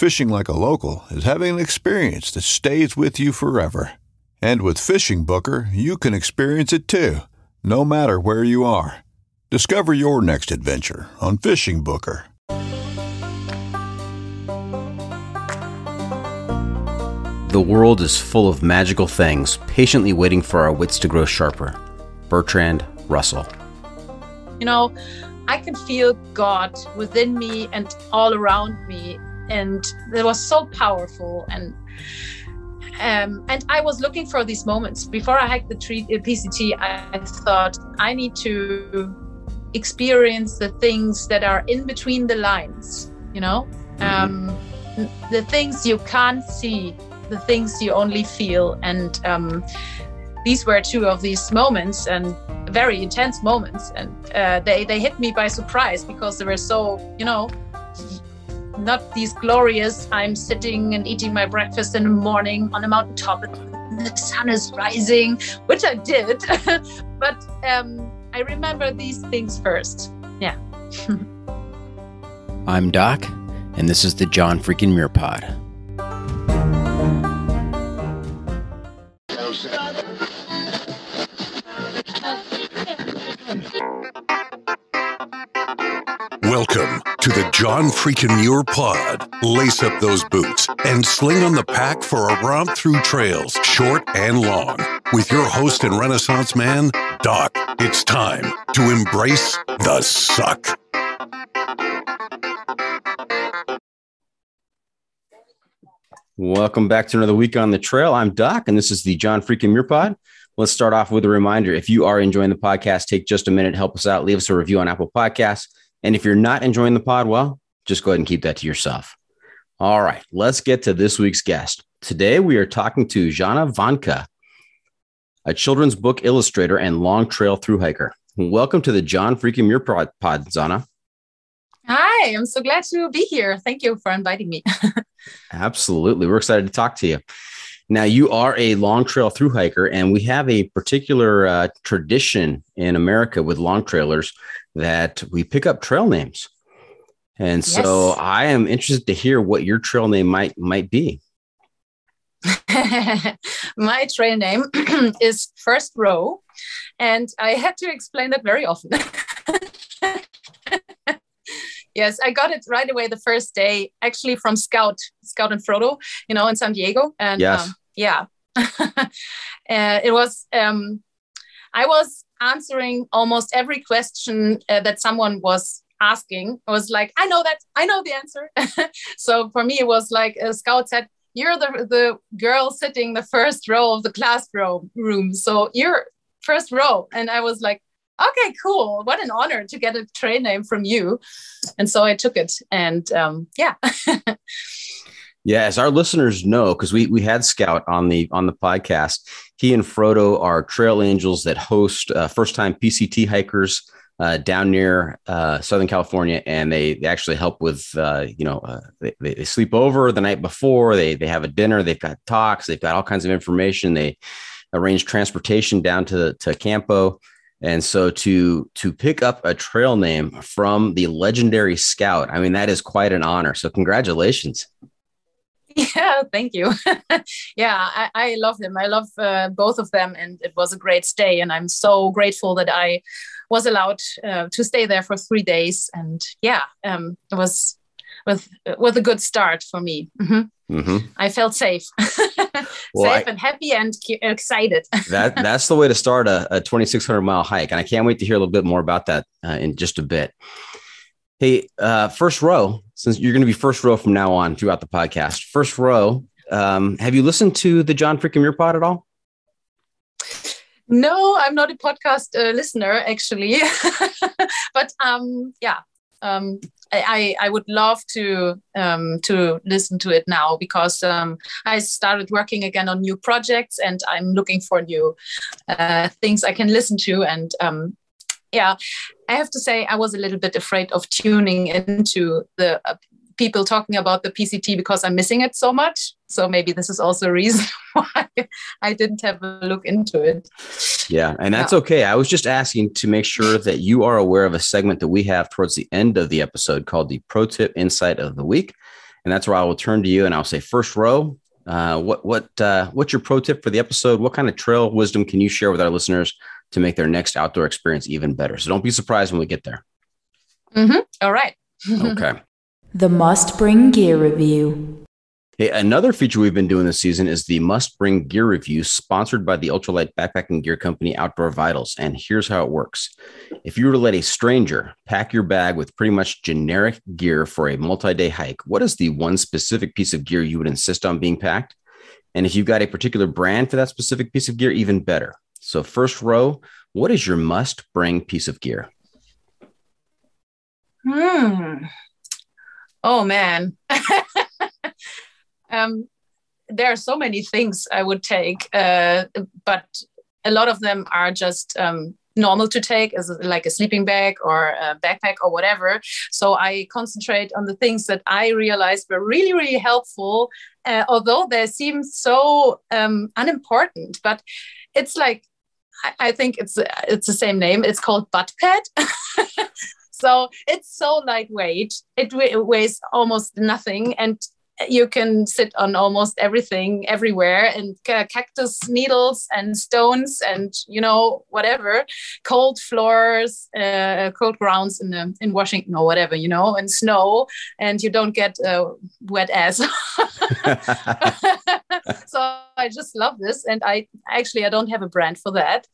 Fishing like a local is having an experience that stays with you forever. And with Fishing Booker, you can experience it too, no matter where you are. Discover your next adventure on Fishing Booker. The world is full of magical things, patiently waiting for our wits to grow sharper. Bertrand Russell. You know, I can feel God within me and all around me and it was so powerful and um, and I was looking for these moments before I hiked the tree, uh, PCT. I thought I need to experience the things that are in between the lines. You know, mm-hmm. um, the things you can't see, the things you only feel, and um, these were two of these moments and very intense moments, and uh, they they hit me by surprise because they were so you know not these glorious, I'm sitting and eating my breakfast in the morning on a mountaintop the sun is rising, which I did. but um, I remember these things first. Yeah. I'm Doc, and this is the John Freaking Muir Pod. To the John Freakin' Muir Pod. Lace up those boots and sling on the pack for a romp through trails, short and long. With your host and Renaissance man, Doc, it's time to embrace the suck. Welcome back to another week on the trail. I'm Doc, and this is the John Freakin' Muir Pod. Let's start off with a reminder. If you are enjoying the podcast, take just a minute, help us out, leave us a review on Apple Podcasts and if you're not enjoying the pod, well, just go ahead and keep that to yourself. All right, let's get to this week's guest. Today, we are talking to Sanna Wandke, a children's book illustrator and long trail through hiker. Welcome to the John Freaking Muir pod, Sanna. Hi, I'm so glad to be here. Thank you for inviting me. Absolutely. We're excited to talk to you. Now, you are a long trail through hiker, and we have a particular uh, tradition in America with long trailers that we pick up trail names. And so yes. I am interested to hear what your trail name might might be. My trail name is First Row, and I had to explain that very often. yes, I got it right away the first day, actually from Scout, Scout and Frodo, you know, in San Diego. And yes. um, yeah, uh, it was. Um, I was answering almost every question uh, that someone was asking. I was like, I know that, I know the answer. so for me, it was like a scout said, you're the the girl sitting the first row of the classroom room, so you're first row." And I was like, "Okay, cool. What an honor to get a train name from you." And so I took it, and um, yeah. Yeah, as our listeners know, because we we had Scout on the on the podcast, he and Frodo are trail angels that host uh, first time PCT hikers uh, down near uh, Southern California, and they, they actually help with uh, you know uh, they, they sleep over the night before. They they have a dinner. They've got talks. They've got all kinds of information. They arrange transportation down to to Campo. And so to to pick up a trail name from the legendary Scout, I mean that is quite an honor. So congratulations. Yeah, thank you. yeah, I, I, love him. I love uh, both of them, and it was a great stay. And I'm so grateful that I was allowed uh, to stay there for three days. And yeah, um, it was with with a good start for me. Mm-hmm. Mm-hmm. I felt safe, well, safe I, and happy and excited. that that's the way to start a, a 2,600 mile hike, and I can't wait to hear a little bit more about that uh, in just a bit. Hey, uh, first row, since you're going to be first row from now on throughout the podcast, first row, um, have you listened to the John Freakin Muir pod at all? No, I'm not a podcast uh, listener actually, but um, yeah, um, I, I would love to um, to listen to it now because um, I started working again on new projects and I'm looking for new uh, things I can listen to and um, yeah, I have to say I was a little bit afraid of tuning into the uh, people talking about the PCT because I'm missing it so much. So maybe this is also a reason why I didn't have a look into it. Yeah, and that's yeah. okay. I was just asking to make sure that you are aware of a segment that we have towards the end of the episode called the Pro Tip Insight of the Week. And that's where I will turn to you and I'll say, first row, uh, what what uh, what's your pro tip for the episode? What kind of trail wisdom can you share with our listeners to make their next outdoor experience even better. So don't be surprised when we get there. Mm-hmm. All right. okay. The must bring gear review. Hey, another feature we've been doing this season is the must bring gear review sponsored by the ultralight backpacking gear company Outdoor Vitals. And here's how it works. If you were to let a stranger pack your bag with pretty much generic gear for a multi day hike, what is the one specific piece of gear you would insist on being packed? And if you've got a particular brand for that specific piece of gear, even better. So, first row, what is your must bring piece of gear? Hmm. Oh, man. um, there are so many things I would take, uh, but a lot of them are just um, normal to take as like a sleeping bag or a backpack or whatever. So I concentrate on the things that I realized were really, really helpful, uh, although they seem so um, unimportant. But it's like I think it's it's the same name. It's called butt pad. so it's so lightweight. It, weighs almost nothing, and you can sit on almost everything everywhere and cactus needles and stones and you know whatever cold floors uh, cold grounds in the, in washington or whatever you know and snow and you don't get uh, wet ass. So i just love this and i actually i don't have a brand for that.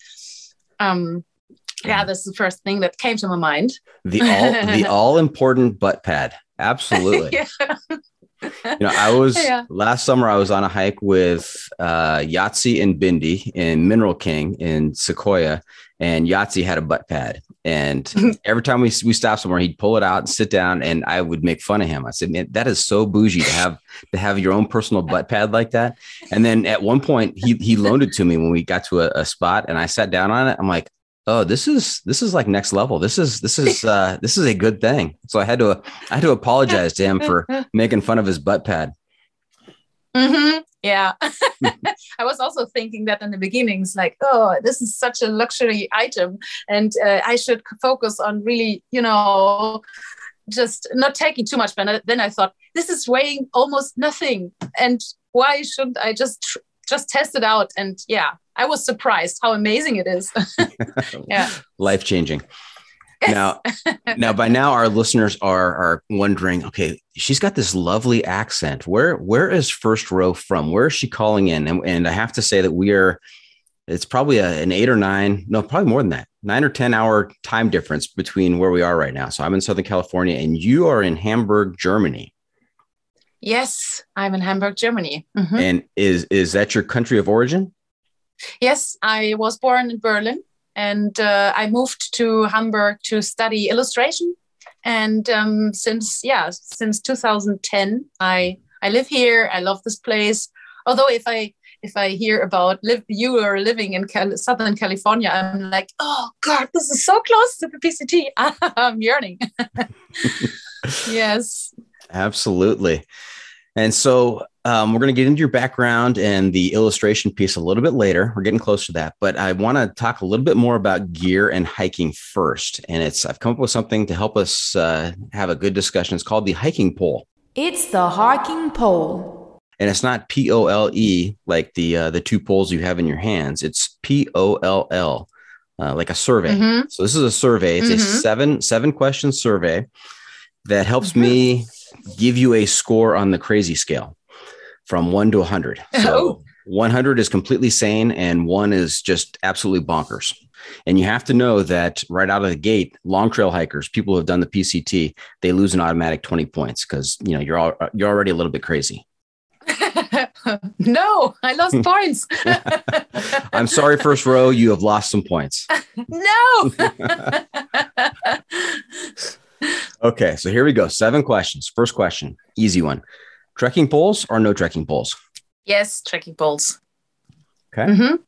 Um yeah that's the first thing that came to my mind. The all the all important butt pad. Absolutely. Yeah you know, I was yeah. last summer. I was on a hike with uh, Yahtzee and Bindi in Mineral King in Sequoia, and Yahtzee had a butt pad. And every time we we stopped somewhere, he'd pull it out and sit down, and I would make fun of him. I said, "Man, that is so bougie to have to have your own personal butt pad like that." And then at one point, he he loaned it to me when we got to a, a spot, and I sat down on it. I'm like, oh this is this is like next level. This is this is uh this is a good thing. So i had to i had to apologize to him for making fun of his butt pad. Mm-hmm. yeah. I was also thinking that in the beginnings like oh this is such a luxury item. And uh, i should focus on really you know just not taking too much. But then i thought this is weighing almost nothing. And why shouldn't i just just test it out and yeah I was surprised how amazing it is. yeah. Life changing. Now, now by now our listeners are are wondering, okay, she's got this lovely accent. Where where is first row from? Where is she calling in? And, and I have to say that we are it's probably a, an eight or nine, no, probably more than that, nine or 10 hour time difference between where we are right now. So I'm in Southern California and you are in Hamburg, Germany. Yes, I'm in Hamburg, Germany. Mhm. And is is that your country of origin? Yes, I was born in Berlin and uh, I moved to Hamburg to study illustration. And um, since yeah, since 2010, I I live here. I love this place. Although if I if I hear about live, you are living in Cal- Southern California, I'm like, oh God, this is so close to the PCT. I'm yearning. yes. Absolutely. And so um, we're going to get into your background and the illustration piece a little bit later. We're getting close to that, but I want to talk a little bit more about gear and hiking first. And it's I've come up with something to help us uh, have a good discussion. It's called the hiking pole, It's the hiking pole. and it's not P O L E like the uh, the two poles you have in your hands. It's P O L L, uh, like a survey. Mhm. So this is a survey. It's a Mhm. seven seven question survey that helps Mhm. me give you a score on the crazy scale from one to 100. Oh. So 100 is completely sane and one is just absolutely bonkers. And you have to know that right out of the gate, long trail hikers, people who have done the PCT, they lose an automatic 20 points because you know you're all, you're already a little bit crazy. no, I lost points. I'm sorry, first row, you have lost some points. no. Okay, so here we go. Seven questions. First question, easy one. Trekking poles or no trekking poles? yes, trekking poles. Okay. Mhm.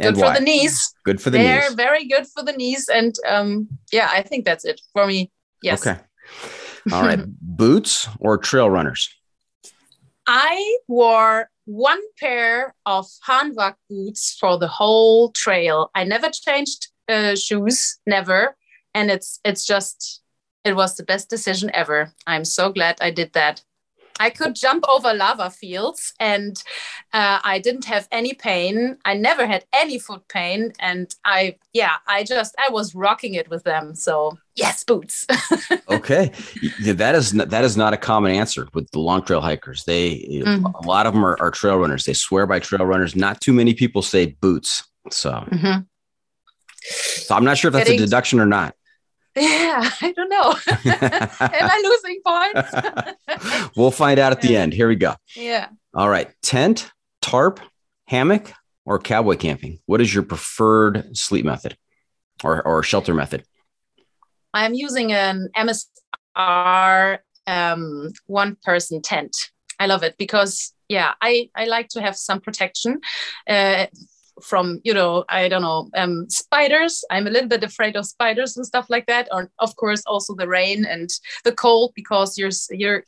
And Good for the knees. Good for the They're knees. very good for the knees, and um, yeah, I think that's it for me. Yes. Okay. All right. Boots or trail runners? I wore one pair of Hanwag boots for the whole trail. I never changed uh, shoes, never, and it's it's just it was the best decision ever. I'm so glad I did that. I could jump over lava fields, and uh, I didn't have any pain. I never had any foot pain, and I yeah, I just I was rocking it with them. So yes, boots. Okay. Yeah, that is not, that is not a common answer with the long trail hikers. They Mhm. a lot of them are, are trail runners. They swear by trail runners. Not too many people say boots. So, Mhm. so I'm not sure if that's Getting- a deduction or not. Yeah, I don't know. Am I losing points? we'll find out at the end. Here we go. yeah. All right. Tent, tarp, hammock, or cowboy camping? What is your preferred sleep method or, or shelter method? I'm using an MSR um, one person tent. I love it because, yeah, I, I like to have some protection uh, from, you know, I don't know, um, spiders. I'm a little bit afraid of spiders and stuff like that. Or, of course, also the rain and the cold because you're, you're,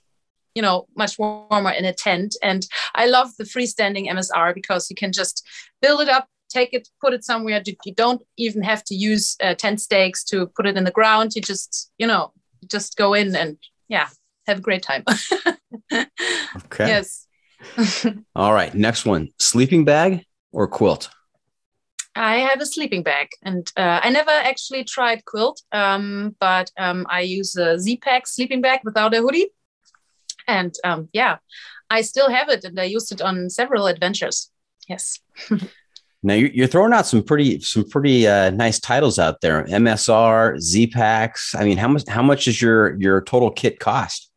you know, much warmer in a tent. And I love the freestanding MSR because you can just build it up, take it, put it somewhere. You don't even have to use uh, tent stakes to put it in the ground. You just, you know, just go in and yeah, have a great time. Okay. Yes. All right. Next one sleeping bag or quilt? I have a sleeping bag, and uh, I never actually tried quilt, um, but um, I use a Z-Pack sleeping bag without a hoodie, and um, yeah, I still have it, and I used it on several adventures. Yes. Now you're, you're throwing out some pretty some pretty uh, nice titles out there. MSR, Z packs. I mean, how much how much does your your total kit cost?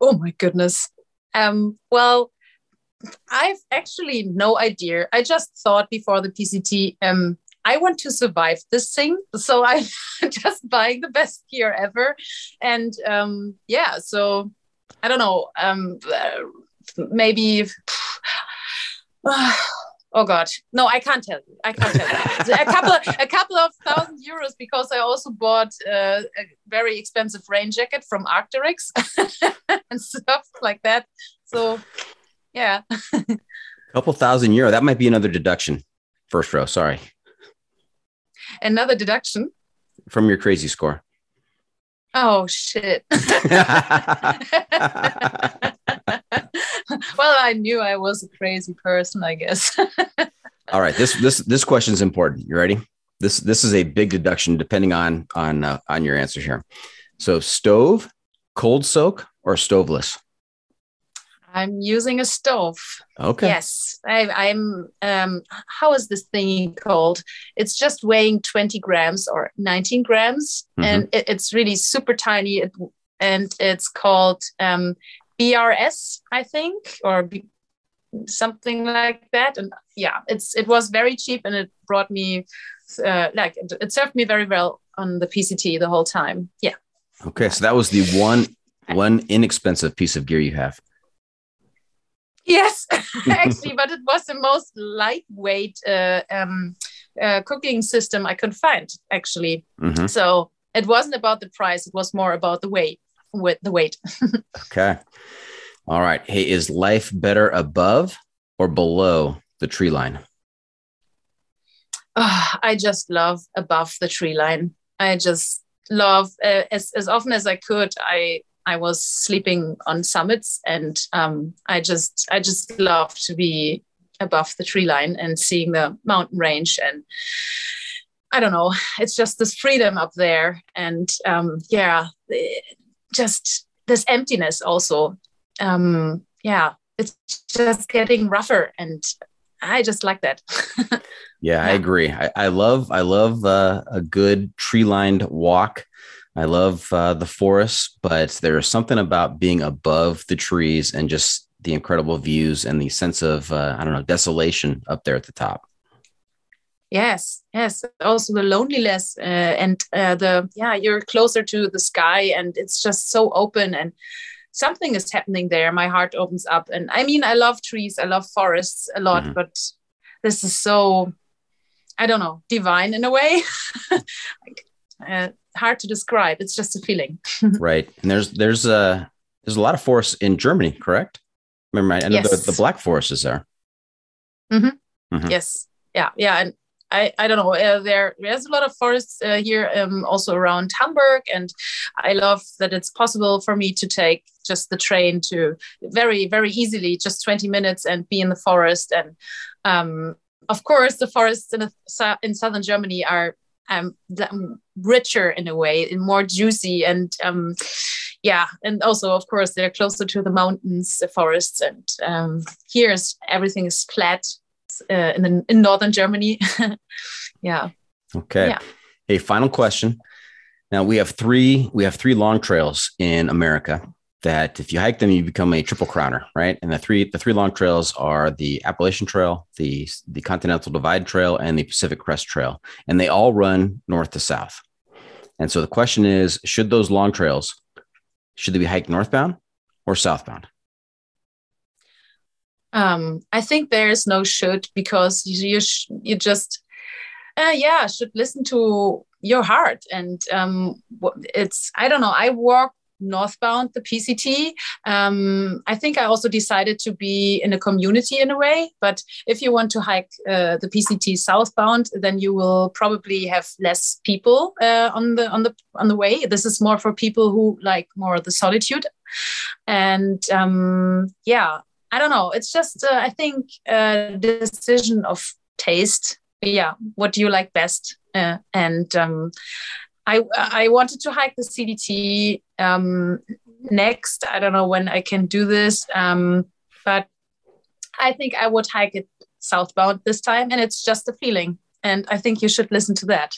Oh my goodness. Um, well, I've actually no idea. I just thought before the PCT, um, I want to survive this thing. So I'm just buying the best gear ever. And um, yeah, so I don't know. Um, uh, maybe. Oh God, no! I can't tell you. I can't tell you. a couple, of, a couple of thousand euros because I also bought uh, a very expensive rain jacket from Arc'teryx and stuff like that. So, yeah. A couple thousand euro. That might be another deduction. First row. Sorry, Another deduction. from your crazy score. Oh shit. well, I knew I was a crazy person, I guess. All right. This this this question is important. You ready? This this is a big deduction depending on on uh, on your answer here. So stove, cold soak, or stoveless. I'm using a stove. Okay. Yes, I, I'm. Um, how is this thing called? It's just weighing 20 grams or 19 grams, Mhm. and it, it's really super tiny. It, and it's called um, BRS, I think, or B- something like that. And yeah, it's it was very cheap, and it brought me uh, like it, it served me very well on the PCT the whole time. Yeah. Okay, so that was the one one inexpensive piece of gear you have. Yes, actually, but it was the most lightweight uh, um, uh, cooking system I could find. Actually, Mhm. so it wasn't about the price; it was more about the weight. With the weight. Okay. All right. Hey, is life better above or below the tree line? Ah, I just love above the tree line. I just love uh, as as often as I could. I I was sleeping on summits, and um, I just I just love to be above the tree line and seeing the mountain range and. I don't know. It's just this freedom up there, and um, yeah, just this emptiness also. Um, yeah, it's just getting rougher, and I just like that. Yeah, I agree. I, I love I love uh, a good tree lined walk. I love uh, the forest, but there is something about being above the trees and just the incredible views and the sense of uh, I don't know desolation up there at the top. Yes, yes. Also the loneliness uh, and uh, the yeah, you're closer to the sky, and it's just so open and something is happening there. My heart opens up, and I mean, I love trees, I love forests a lot, Mhm. but this is so I don't know, divine in a way. like, uh, hard to describe. It's just a feeling. right? And there's there's a there's a lot of forests in Germany, correct? Remember, I know the, Yes. the Black Forest is there. Mm-hmm. Yes, yeah, yeah, and. I, I don't know. Uh, there there's a lot of forests uh, here, um, also around Hamburg, and I love that it's possible for me to take just the train to very very easily, just 20 minutes, and be in the forest. And um, of course, the forests in, the, sou- in southern Germany are um, richer in a way, and more juicy, and um, yeah, and also of course they're closer to the mountains, the forests, and um, here's everything is flat uh, in the, in northern Germany. yeah. Okay. Yeah. Hey, final question. Now we have three we have three long trails in America that if you hike them, you become a triple crowner, right? And the three the three long trails are the Appalachian Trail, the the Continental Divide Trail, and the Pacific Crest Trail, and they all run north to south. And so the question is, should those long trails should they be hiked northbound or southbound? Um, I think there's no should because you you, sh- you just uh, yeah should listen to your heart and um, it's I don't know I walk northbound the PCT. Um, I think I also decided to be in a community in a way. But if you want to hike uh, the PCT southbound, then you will probably have less people uh, on the on the on the way. This is more for people who like more the solitude. And um, yeah, I don't know. It's just uh, I think a decision of taste. Yeah, what do you like best? Uh, and um, I I wanted to hike the CDT um, next. I don't know when I can do this, um, but I think I would hike it southbound this time, and it's just a feeling. And I think you should listen to that.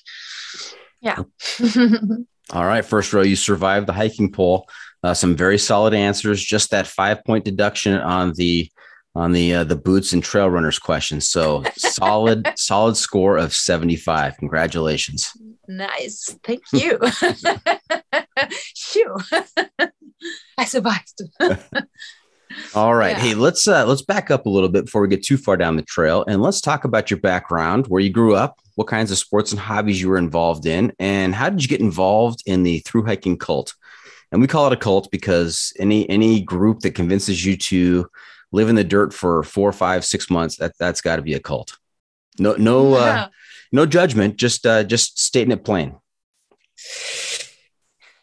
Yeah. All right, first row, you survived the hiking poll. Uh, some very solid answers. Just that five point deduction on the on the uh, the boots and trail runners question. So solid solid score of seventy five. Congratulations. Nice. Thank you. Phew. I survived. All right, Yeah. hey, let's uh, let's back up a little bit before we get too far down the trail, and let's talk about your background, where you grew up, what kinds of sports and hobbies you were involved in, and how did you get involved in the through hiking cult? And we call it a cult because any any group that convinces you to live in the dirt for four, five, six months, that that's got to be a cult. No, no, uh. No judgment, just uh, just stating it plain.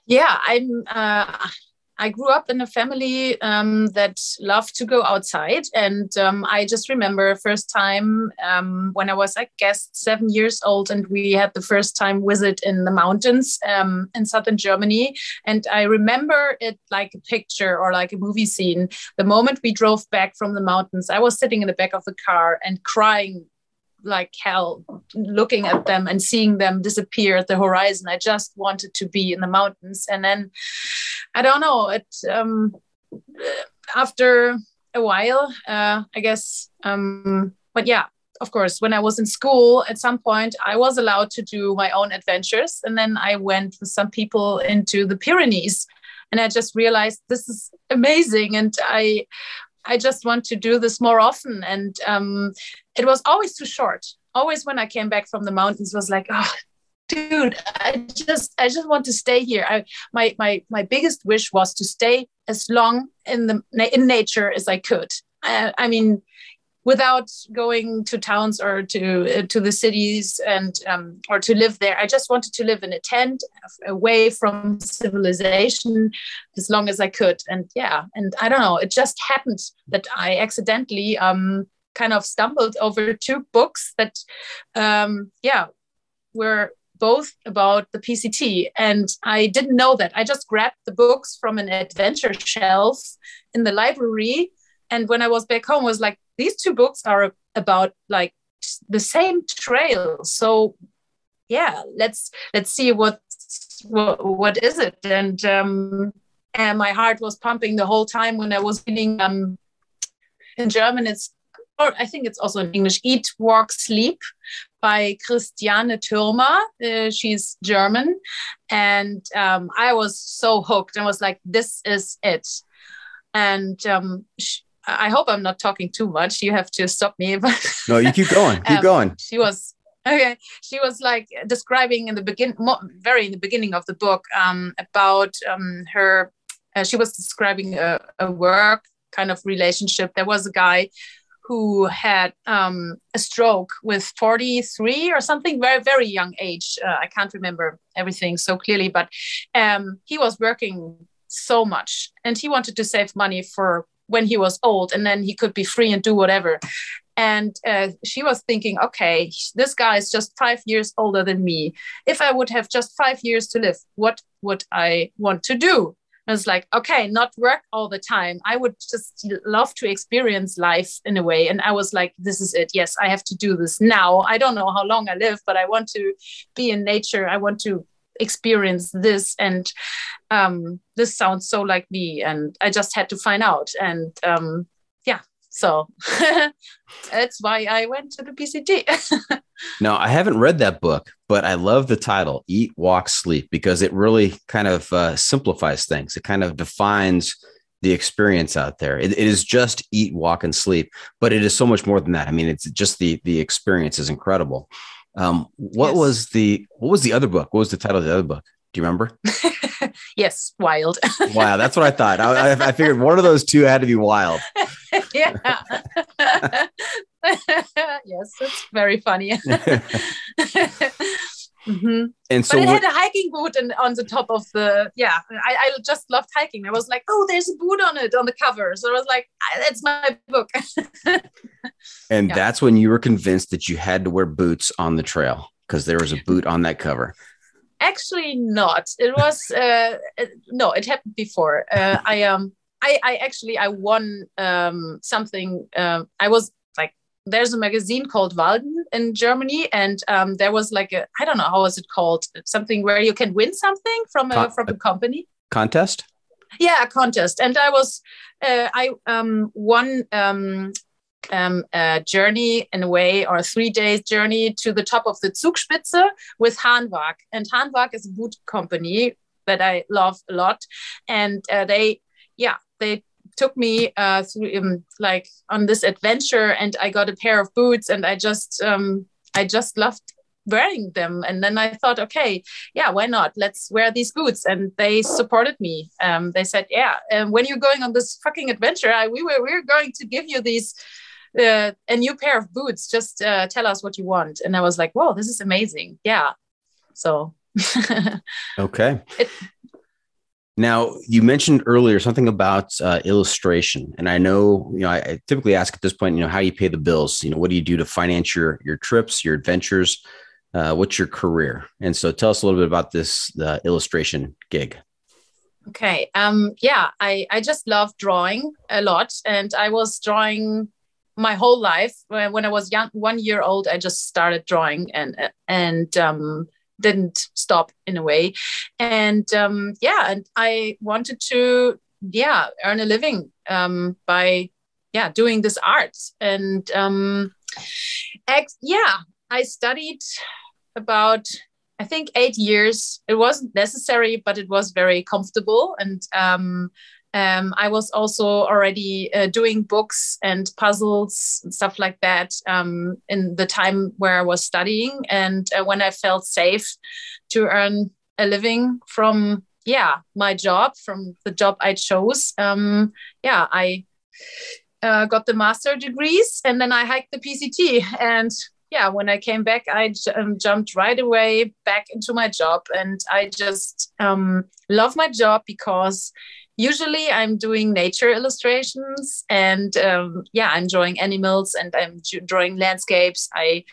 yeah i'm uh, i grew up in a family um, that loved to go outside. And um, i just remember first time um, when i was i guess seven years old and we had the first time visit in the mountains um, in southern germany. And i remember it like a picture or like a movie scene. The moment we drove back from the mountains i was sitting in the back of the car and crying like hell looking at them and seeing them disappear at the horizon i just wanted to be in the mountains and then i don't know it um after a while, uh, I guess. Um, but yeah, of course, when I was in school, at some point, I was allowed to do my own adventures. And then I went with some people into the Pyrenees. And I just realized this is amazing. And I, I just want to do this more often. And um, it was always too short. Always when I came back from the mountains was like, oh, dude, I just I just want to stay here. I my my my biggest wish was to stay as long in the in nature as I could. I, I mean, without going to towns or to uh, to the cities and um, or to live there. I just wanted to live in a tent away from civilization as long as I could. And yeah, and I don't know, it just happened that I accidentally um, kind of stumbled over two books that um, yeah were both about the PCT. And I didn't know that. I just grabbed the books from an adventure shelf in the library. And when I was back home, I was like, these two books are about like the same trail. So yeah, let's let's see what what, what is it. And um and my heart was pumping the whole time when I was reading um in German it's I think it's also in English, Eat, Walk, Sleep by Christiane Thürmer. Uh, she's German. And um, I was so hooked and was like, this is it. And um, sh- I hope I'm not talking too much. You have to stop me. no, you keep going. Keep um, going. She was okay. She was like describing in the begin, very in the beginning of the book, um, about um, her. Uh, she was describing a, a work kind of relationship. There was a guy who had um, a stroke with 43 or something, very, very young age. Uh, I can't remember everything so clearly, but um, he was working so much and he wanted to save money for when he was old and then he could be free and do whatever. And uh, she was thinking, okay, this guy is just five years older than me. If I would have just five years to live, what would I want to do? I was like, okay, not work all the time. I would just love to experience life in a way. And I was like, this is it. Yes, I have to do this now. I don't know how long I live, but I want to be in nature. I want to experience this. And um, this sounds so like me. And I just had to find out. And um, so that's why I went to the PCT. no, I haven't read that book, but I love the title, Eat, Walk, Sleep, because it really kind of uh, simplifies things. It kind of defines the experience out there. It, it is just eat, walk, and sleep, but it is so much more than that. I mean, it's just the the experience is incredible. Um, what yes. was the what was the other book? What was the title of the other book? Do you remember? yes, wild. wow, that's what I thought. I, I, figured one of those two had to be wild. Yeah. yes, it's very funny. Mm-hmm. And so, but it had a hiking boot and on the top of the yeah. I, I just loved hiking. I was like, oh, there's a boot on it on the cover. So I was like, that's my book. and yeah. that's when you were convinced that you had to wear boots on the trail because there was a boot on that cover. Actually, not. It was uh, no. It happened before. Uh, I um. I, I actually I won um, something. Um, I was like, there's a magazine called Walden in Germany, and um, there was like a I don't know how was it called something where you can win something from a Con- from a company contest. Yeah, a contest, and I was uh, I um, won um, um, a journey in a way or a three days journey to the top of the Zugspitze with Hanwag. And Hanwag is a boot company that I love a lot. And uh, they, yeah, they took me uh, through um, like on this adventure and I got a pair of boots and I just, um, I just loved wearing them and then i thought okay yeah why not let's wear these boots and they supported me um, they said yeah and when you're going on this fucking adventure I, we were we are going to give you these uh, a new pair of boots. Just uh, tell us what you want. And I was like, whoa, this is amazing. Yeah. So. okay. It, now, you mentioned earlier something about uh, illustration, and I know you know I, I, typically ask at this point, you know, how you pay the bills. You know, what do you do to finance your your trips, your adventures? Uh, what's your career? And so, tell us a little bit about this the illustration gig. Okay. Um. Yeah. I I just love drawing a lot, and I was drawing my whole life when i was young one year old i just started drawing and and um, didn't stop in a way and um, yeah and i wanted to yeah earn a living um, by yeah doing this art and um, ex- yeah I studied about I think eight years. It wasn't necessary, but it was very comfortable. And um, um, I was also already uh, doing books and puzzles and stuff like that um, in the time where I was studying. And uh, when I felt safe to earn a living from, yeah, my job, from the job I chose, um, yeah, I uh, got the master degrees and then I hiked the PCT. And yeah, when I came back, I um, jumped right away back into my job, and I just um, love my job because usually I'm doing nature illustrations, and um, yeah, I'm drawing animals and I'm drawing landscapes. I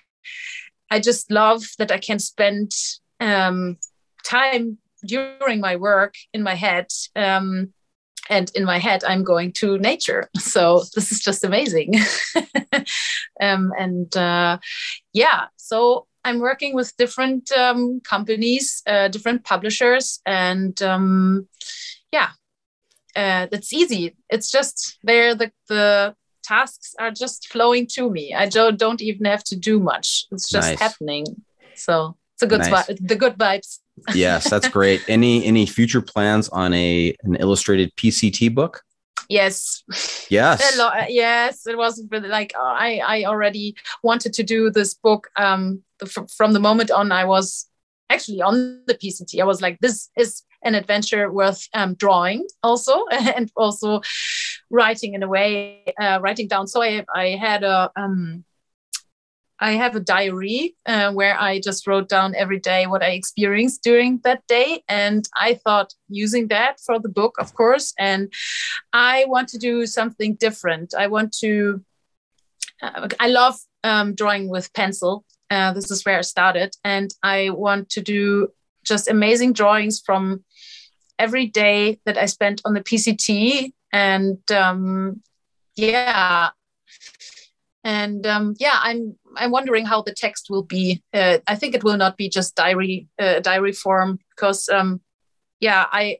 I just love that I can spend um, time during my work in my head um, and in my head i'm going to nature so this is just amazing um, and uh, yeah so i'm working with different um, companies uh, different publishers and um, yeah uh, it's easy it's just there the, the tasks are just flowing to me i don't, don't even have to do much it's just nice. happening so it's a good nice. the good vibes yes, that's great. Any any future plans on a an illustrated PCT book? Yes. Yes. yes, it was really like I I already wanted to do this book um from the moment on I was actually on the PCT. I was like this is an adventure worth um, drawing also and also writing in a way uh, writing down so I I had a um I have a diary uh, where I just wrote down every day what I experienced during that day. And I thought using that for the book, of course. And I want to do something different. I want to, uh, I love um, drawing with pencil. Uh, this is where I started. And I want to do just amazing drawings from every day that I spent on the PCT. And um, yeah, and um, yeah i'm i'm wondering how the text will be uh, i think it will not be just diary uh, diary form because um, yeah i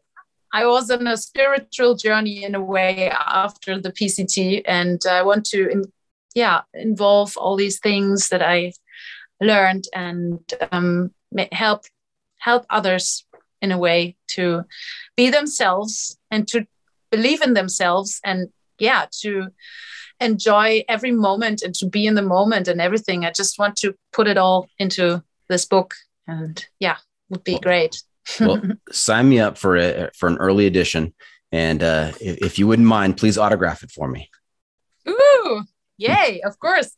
i was on a spiritual journey in a way after the pct and i want to in, yeah involve all these things that i learned and um, help help others in a way to be themselves and to believe in themselves and yeah to enjoy every moment and to be in the moment and everything. I just want to put it all into this book, and yeah, would be well, great. well, sign me up for a for an early edition, and uh, if, if you wouldn't mind, please autograph it for me. Yay! of course.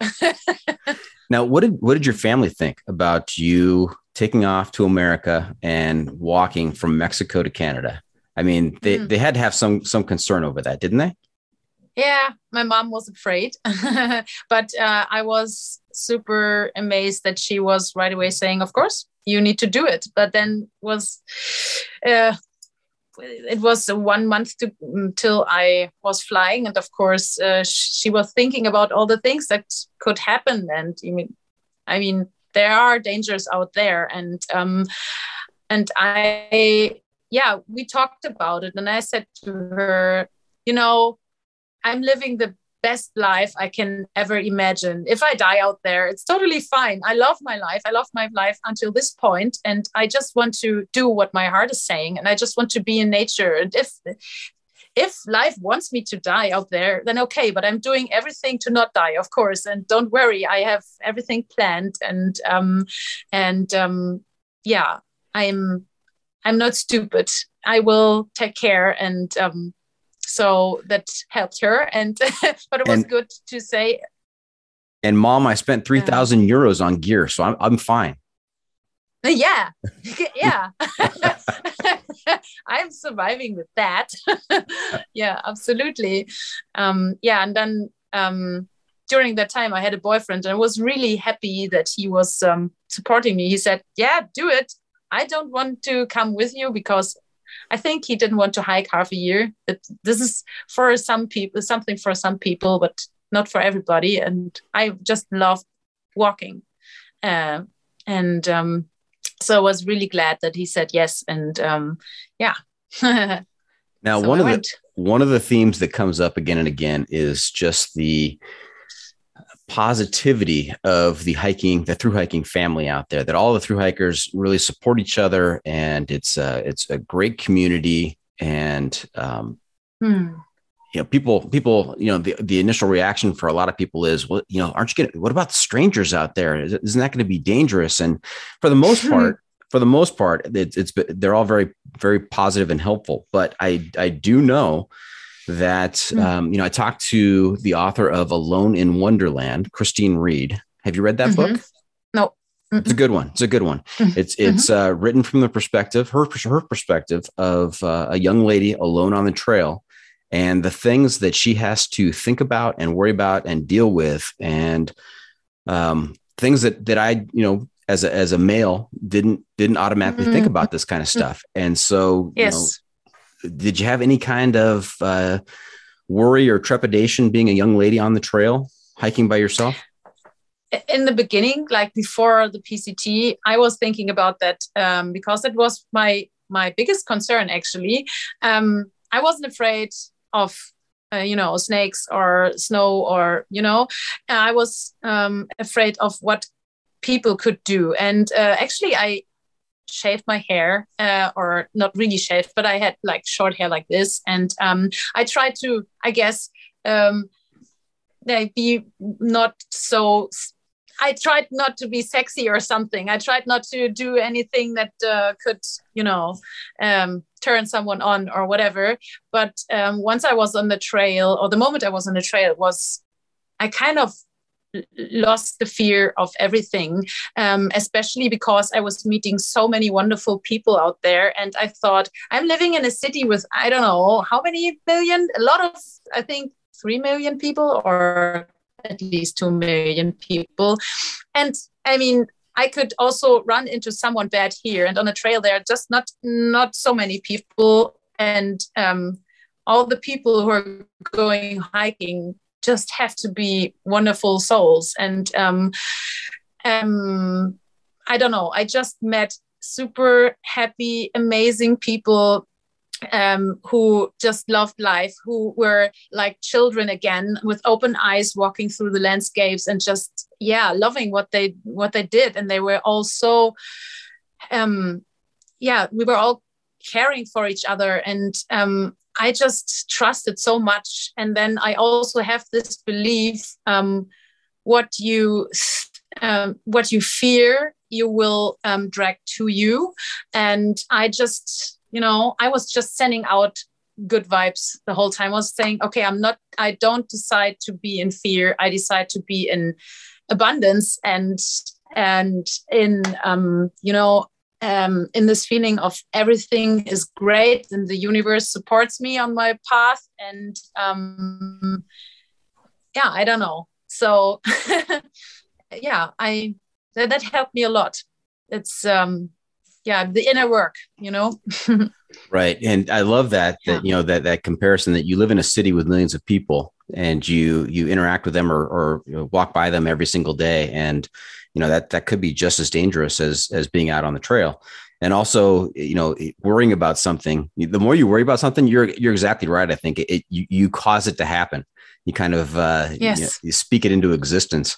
now, what did what did your family think about you taking off to America and walking from Mexico to Canada? I mean, they, mm. they had to have some some concern over that, didn't they? yeah my mom was afraid but uh, i was super amazed that she was right away saying of course you need to do it but then was uh, it was one month to, until i was flying and of course uh, she was thinking about all the things that could happen. And i mean i mean there are dangers out there and um and i yeah we talked about it and i said to her you know I'm living the best life I can ever imagine. If I die out there, it's totally fine. I love my life. I love my life until this point, and I just want to do what my heart is saying, and I just want to be in nature. And if if life wants me to die out there, then okay. But I'm doing everything to not die, of course. And don't worry, I have everything planned, and um, and um, yeah, I'm I'm not stupid. I will take care and um, so that helped her. And but it was and, good to say and mom i spent 3000 yeah. euros on gear so i'm, I'm fine. Yeah. Yeah. I'm surviving with that. Yeah absolutely. Um yeah and then um during that time i had a boyfriend and i was really happy that he was um, supporting me. He said yeah do it. I don't want to come with you because I think he didn't want to hike half a year. But this is for some people, something for some people, but not for everybody. And I just love walking. Uh, and um, so I was really glad that he said yes. And um, yeah. now, so one I of went. the one of the themes that comes up again and again is just the positivity of the hiking, the through hiking family out there. That all the through hikers really support each other, and it's a, it's a great community. And um, Hmm. you know, people, people, you know, the, the initial reaction for a lot of people is, well, you know, aren't you getting, what about the strangers out there? Isn't that going to be dangerous? And for the most part, for the most part, it's, it's, they're all very, very positive and helpful. But I, I do know that, Hmm. um, you know, I talked to the author of Alone in Wonderland, Christine Reed. Have you read that Mhm. book? No. It's a good one. It's a good one. Mhm. It's it's uh, written from the perspective her her perspective of uh, a young lady alone on the trail, and the things that she has to think about and worry about and deal with, and um, things that that I you know as a as a male didn't didn't automatically think Mhm. about this kind of stuff, and so you know, Yes. Did you have any kind of uh, worry or trepidation being a young lady on the trail hiking by yourself? in the beginning, like before the PCT, I was thinking about that um, because it was my my biggest concern actually. Um, I wasn't afraid of uh, you know snakes or snow or you know I was um, afraid of what people could do, and uh, actually I shaved my hair uh, or not really shaved, but I had like short hair like this, and um, I tried to I guess. Um, be not so I tried not to be sexy or something. I tried not to do anything that uh, could, you know, um, turn someone on or whatever. But um, once I was on the trail, or the moment I was on the trail, was I kind of lost the fear of everything, um, especially because I was meeting so many wonderful people out there. And I thought, I'm living in a city with, I don't know, how many million? A lot of, I think, 3 million people or at least 2 million people. And I mean, I could also run into someone bad here. And on a trail, there are just not not so many people, and um, all the people who are going hiking just have to be wonderful souls. And um, um, I don't know. I just met super happy, amazing people um, who just loved life, who were like children again, with open eyes, walking through the landscapes and just yeah, loving what they what they did, and they were also, um, yeah, we were all caring for each other, and um, I just trusted so much. And then I also have this belief, um, what you um, what you fear, you will um, drag to you, and I just you know i was just sending out good vibes the whole time. I was saying okay i'm not i don't decide to be in fear. I decide to be in abundance and and in um you know um in this feeling of everything is great and the universe supports me on my path and um yeah i don't know. So yeah i that, that helped me a lot. It's um yeah the inner work you know? Right and i love that that Yeah. you know that that comparison that you live in a city with millions of people and you you interact with them or, or you know, walk by them every single day and you know that that could be just as dangerous as as being out on the trail. And also you know worrying about something the more you worry about something you're you're exactly right i think. It, it you, you cause it to happen. You kind of uh you Yes. know, you speak it into existence.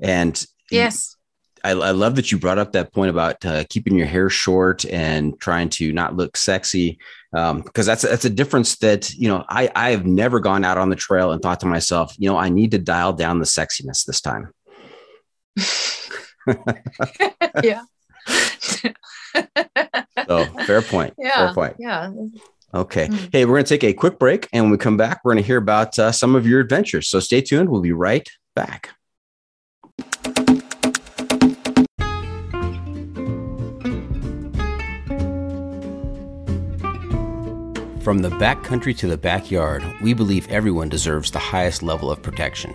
And yes. I, I love that you brought up that point about uh, keeping your hair short and trying to not look sexy, um, because that's that's a difference that you know I I have never gone out on the trail and thought to myself, you know, I need to dial down the sexiness this time. yeah So fair point. yeah Fair point. yeah Okay. Mm. Hey, we're going to take a quick break, and when we come back, we're going to hear about uh, some of your adventures. So stay tuned. We'll be right back. From the backcountry to the backyard, we believe everyone deserves the highest level of protection.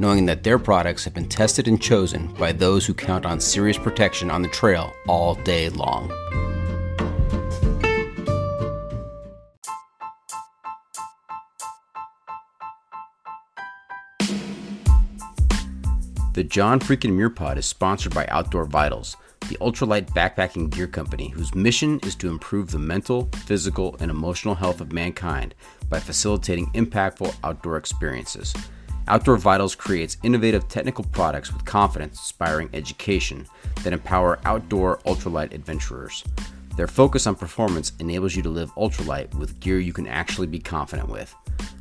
knowing that their products have been tested and chosen by those who count on serious protection on the trail all day long. The John Freakin' Muir Pod is sponsored by Outdoor Vitals, the ultralight backpacking gear company whose mission is to improve the mental, physical, and emotional health of mankind by facilitating impactful outdoor experiences. Outdoor Vitals creates innovative technical products with confidence inspiring education that empower outdoor ultralight adventurers. Their focus on performance enables you to live ultralight with gear you can actually be confident with.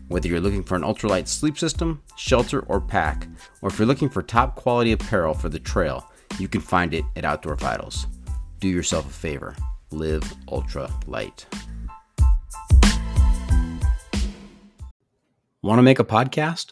Whether you're looking for an ultralight sleep system, shelter, or pack, or if you're looking for top quality apparel for the trail, you can find it at Outdoor Vitals. Do yourself a favor live ultralight. Want to make a podcast?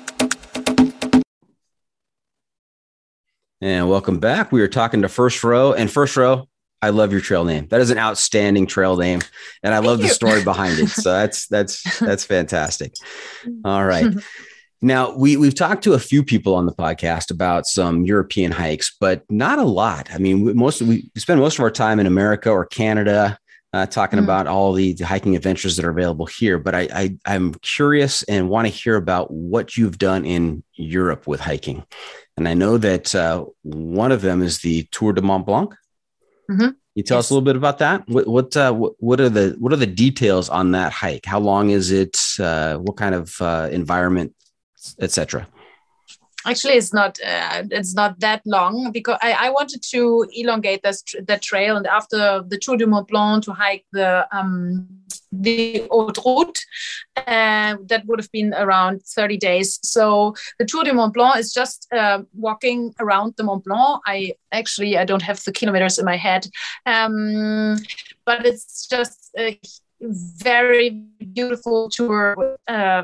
And welcome back. We are talking to First Row. And First Row, I love your trail name. That is an outstanding trail name, and I love the story behind it. So that's that's that's fantastic. All right. Now we we've talked to a few people on the podcast about some European hikes, but not a lot. I mean, we, most we spend most of our time in America or Canada uh, talking mm. about all the, the, hiking adventures that are available here. But I, I I'm curious and want to hear about what you've done in Europe with hiking. And I know that uh, one of them is the Tour de Mont Blanc. Mm-hmm. You tell yes. us a little bit about that. What what, uh, what, what are the what are the details on that hike? How long is it? Uh, what kind of uh, environment etc actually it's not uh, it's not that long because I, I wanted to elongate this the trail and after the Tour du Mont Blanc to hike the um, the Haute Route uh, that would have been around 30 days. So the Tour du Mont Blanc is just uh, walking around the Mont Blanc. I actually I don't have the kilometers in my head. Um, but it's just a very beautiful tour uh,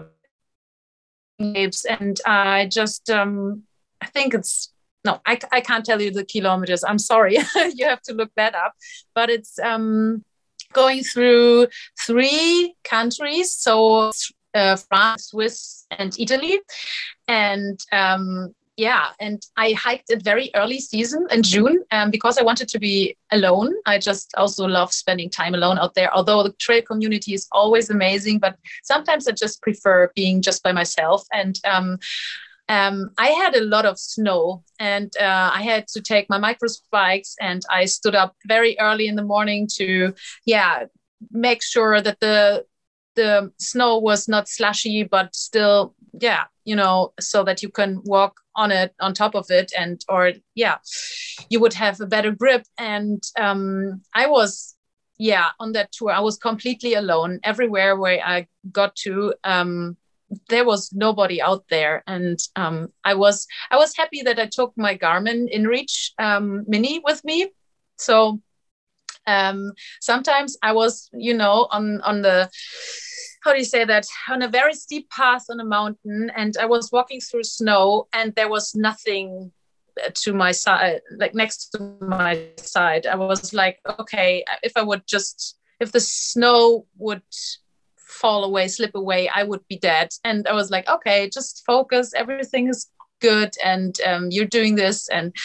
waves and i just um i think it's no I, I can't tell you the kilometers. I'm sorry. You have to look that up. But it's um going through three countries so uh, france swiss and italy. And um yeah and i hiked it very early season in june um, because i wanted to be alone. I just also love spending time alone out there although the trail community is always amazing but sometimes i just prefer being just by myself. And um, um, I had a lot of snow and uh, I had to take my micro spikes and I stood up very early in the morning to, yeah, make sure that the the snow was not slushy but still yeah you know so that you can walk on it on top of it and or yeah you would have a better grip. And um, i was yeah on that tour i was completely alone everywhere where i got to um, there was nobody out there. And um, i was i was happy that i took my garmin inreach um, mini with me. So um, sometimes i was you know on on the how do you say that? On a very steep path on a mountain and i was walking through snow and there was nothing to my side like next to my side. I was like okay if i would just if the snow would fall away slip away i would be dead and i was like okay just focus everything is good and um, you're doing this and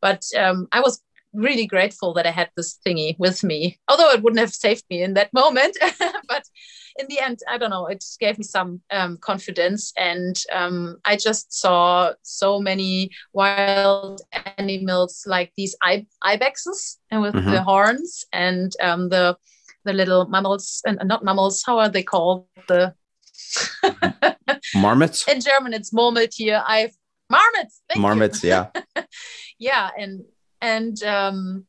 but um, i was really grateful that i had this thingy with me although it wouldn't have saved me in that moment but in the end, I don't know, it gave me some um, confidence. And um, I just saw so many wild animals like these ibexes and with mm-hmm. the horns and um, the the little mammals and not mammals. How are they called? The marmots. In German, it's Murmeltier. I've marmots. marmots, yeah. yeah, and and um,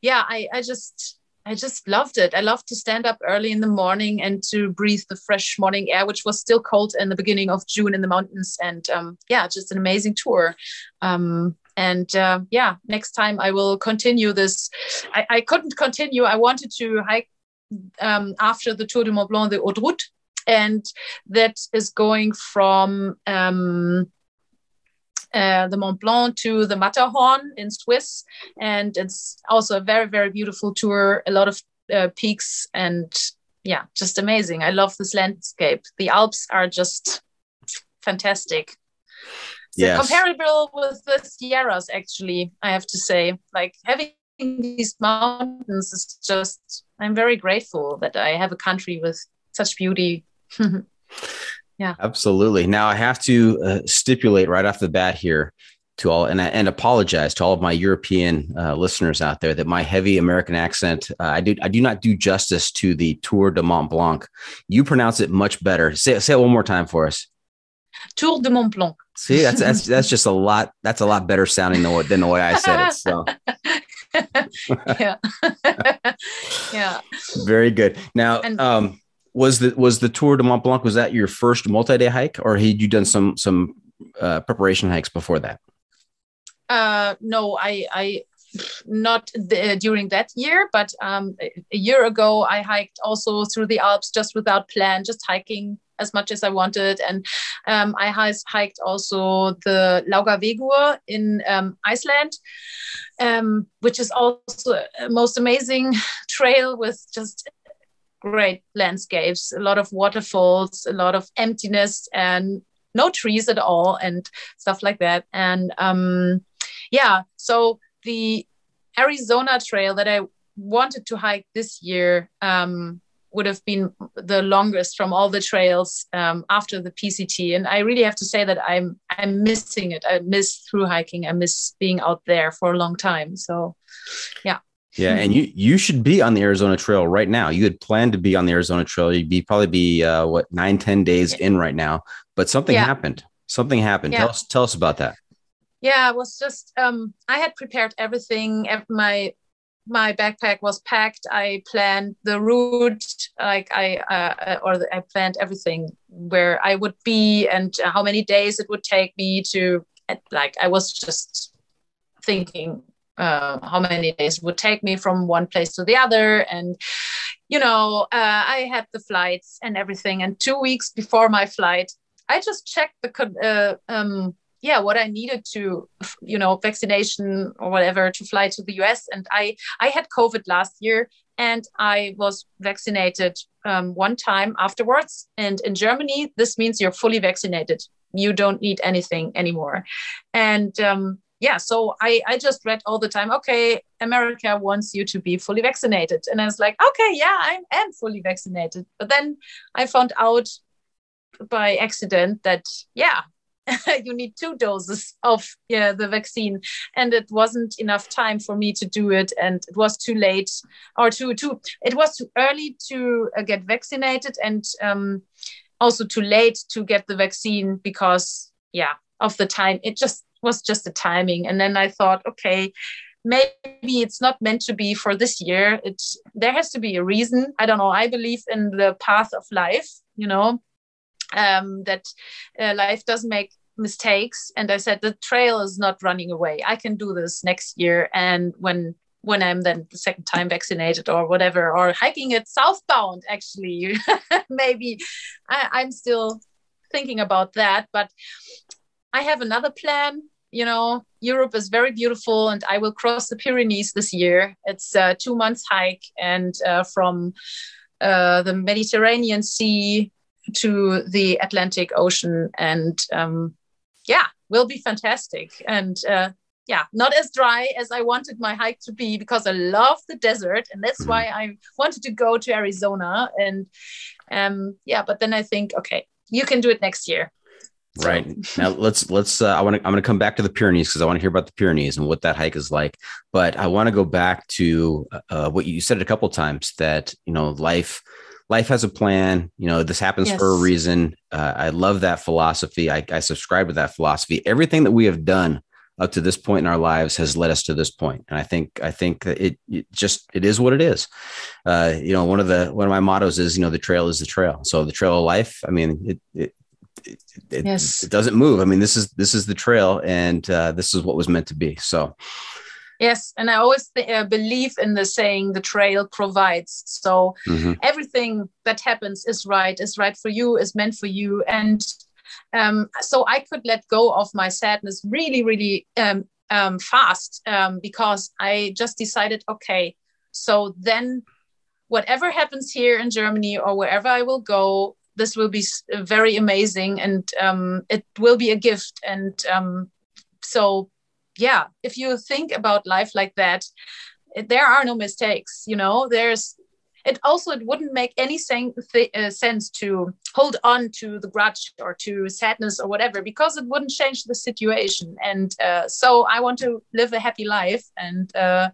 yeah, I I just I just loved it. I loved to stand up early in the morning and to breathe the fresh morning air, which was still cold in the beginning of June in the mountains. And um, yeah, just an amazing tour. Um, and uh, yeah, next time I will continue this. I, I couldn't continue. I wanted to hike um, after the Tour de Mont Blanc, the Haute Route, and that is going from um, uh, the Mont Blanc to the Matterhorn in Swiss. And it's also a very, very beautiful tour, a lot of uh, peaks and yeah, just amazing. I love this landscape. The Alps are just fantastic. So yes. comparable with the Sierras, actually, I have to say. Like having these mountains is just, I'm very grateful that I have a country with such beauty. Yeah. Absolutely. Now I have to uh, stipulate right off the bat here to all and, and apologize to all of my European uh, listeners out there that my heavy American accent uh, I do I do not do justice to the Tour de Mont Blanc. You pronounce it much better. Say say it one more time for us. Tour de Mont Blanc. See, that's that's that's just a lot. That's a lot better sounding than, than the way I said it. So. yeah. yeah. Very good. Now, and, um, was the was the Tour de Mont Blanc was that your first multi-day hike or had you done some some uh, preparation hikes before that? Uh, no, I I not the, during that year, but um, a year ago I hiked also through the Alps just without plan, just hiking as much as I wanted, and um, I hiked also the Laugavegur in um, Iceland, um, which is also a most amazing trail with just great landscapes, a lot of waterfalls, a lot of emptiness, and no trees at all, and stuff like that. And um, yeah, so the Arizona trail that I wanted to hike this year um, would have been the longest from all the trails um, after the PCT. And I really have to say that I'm I'm missing it. I miss through hiking. I miss being out there for a long time. So, yeah. Yeah, and you you should be on the Arizona Trail right now. You had planned to be on the Arizona Trail. You'd be probably be uh, what nine ten days in right now, but something yeah. happened. Something happened. Yeah. Tell us tell us about that. Yeah, it was just um, I had prepared everything. My my backpack was packed. I planned the route, like I uh, or the, I planned everything where I would be and how many days it would take me to. Like I was just thinking uh, how many days would take me from one place to the other and you know uh, i had the flights and everything and two weeks before my flight i just checked the uh, um, yeah what i needed to you know vaccination or whatever to fly to the us and i i had covid last year and i was vaccinated um, one time afterwards and in germany this means you're fully vaccinated you don't need anything anymore and um, yeah, so I, I just read all the time, okay, America wants you to be fully vaccinated. And I was like, okay, yeah, I am fully vaccinated. But then I found out by accident that, yeah, you need two doses of yeah, the vaccine and it wasn't enough time for me to do it and it was too late or too too it was too early to uh, get vaccinated and um, also too late to get the vaccine because yeah of the time it just was just the timing. And then I thought, okay, maybe it's not meant to be for this year. It's there has to be a reason. I don't know. I believe in the path of life, you know, um, that uh, life doesn't make mistakes. And I said the trail is not running away. I can do this next year. And when when I'm then the second time vaccinated or whatever, or hiking it southbound, actually, maybe I, I'm still thinking about that. But I have another plan you know, Europe is very beautiful, and I will cross the Pyrenees this year. It's a two months hike, and uh, from uh, the Mediterranean Sea to the Atlantic Ocean, and um, yeah, will be fantastic. And uh, yeah, not as dry as I wanted my hike to be because I love the desert, and that's why I wanted to go to Arizona. And um, yeah, but then I think, okay, you can do it next year. So. Right now, let's let's. Uh, I want to. I'm going to come back to the Pyrenees because I want to hear about the Pyrenees and what that hike is like. But I want to go back to uh, what you said a couple times that you know life life has a plan. You know this happens yes. for a reason. Uh, I love that philosophy. I, I subscribe to that philosophy. Everything that we have done up to this point in our lives has led us to this point. and i think i think it, it just it is what it is uh, you know one of the one of my mottos is you know the trail is the trail so the trail of life i mean it, it it, it, yes. it doesn't move. I mean, this is this is the trail, and uh, this is what was meant to be. So, yes, and I always uh, believe in the saying, "The trail provides." So mm-hmm. everything that happens is right, is right for you, is meant for you, and um, so I could let go of my sadness really, really um, um, fast um, because I just decided, okay, so then whatever happens here in Germany or wherever I will go, this will be very amazing and um, it will be a gift and um, so yeah if you think about life like that there are no mistakes you know there's it also it wouldn't make any sen- th- uh, sense to hold on to the grudge or to sadness or whatever because it wouldn't change the situation. And uh, so i want to live a happy life and uh,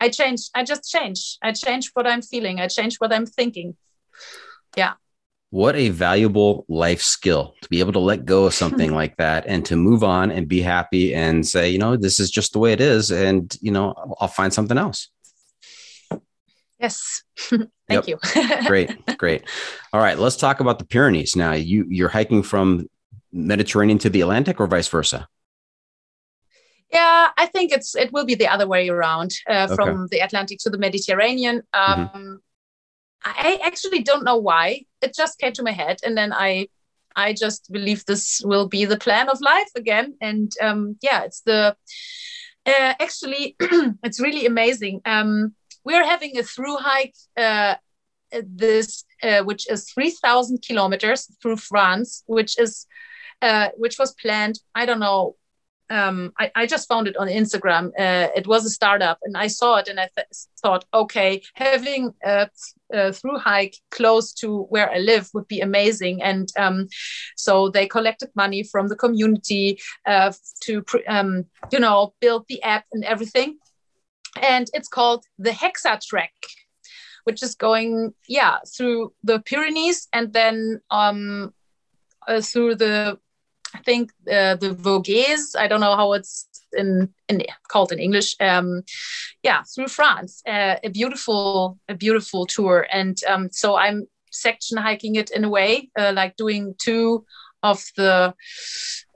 i change i just change. I change what i'm feeling. I change what i'm thinking. Yeah what a valuable life skill to be able to let go of something like that and to move on and be happy and say you know this is just the way it is and you know i'll find something else. Yes. Thank you. Great great. All right let's talk about the pyrenees. Now you you're hiking from mediterranean to the atlantic or vice versa? Yeah i think it's it will be the other way around uh, from okay. the atlantic to the mediterranean. Mm-hmm. um, mm-hmm. I actually don't know why. It just came to my head, and then I, I just believe this will be the plan of life again. And um, yeah, it's the uh, actually it's really amazing. Um, we are having a through hike. Uh, this uh, which is 3000 kilometers through france which is uh, which was planned i don't know um, I, I, just found it on Instagram. Uh, it was a startup, and I saw it, and I th- thought, okay, having a, a, through hike close to where I live would be amazing. And um, so they collected money from the community uh, to, um, you know, build the app and everything. And it's called the Hexatrek, which is going, yeah, through the Pyrenees and then um, uh, through the I think uh, the Vosges. I don't know how it's in, in called in English. Um, yeah, through France, uh, a beautiful a beautiful tour, and um, so I'm section hiking it in a way, uh, like doing two of the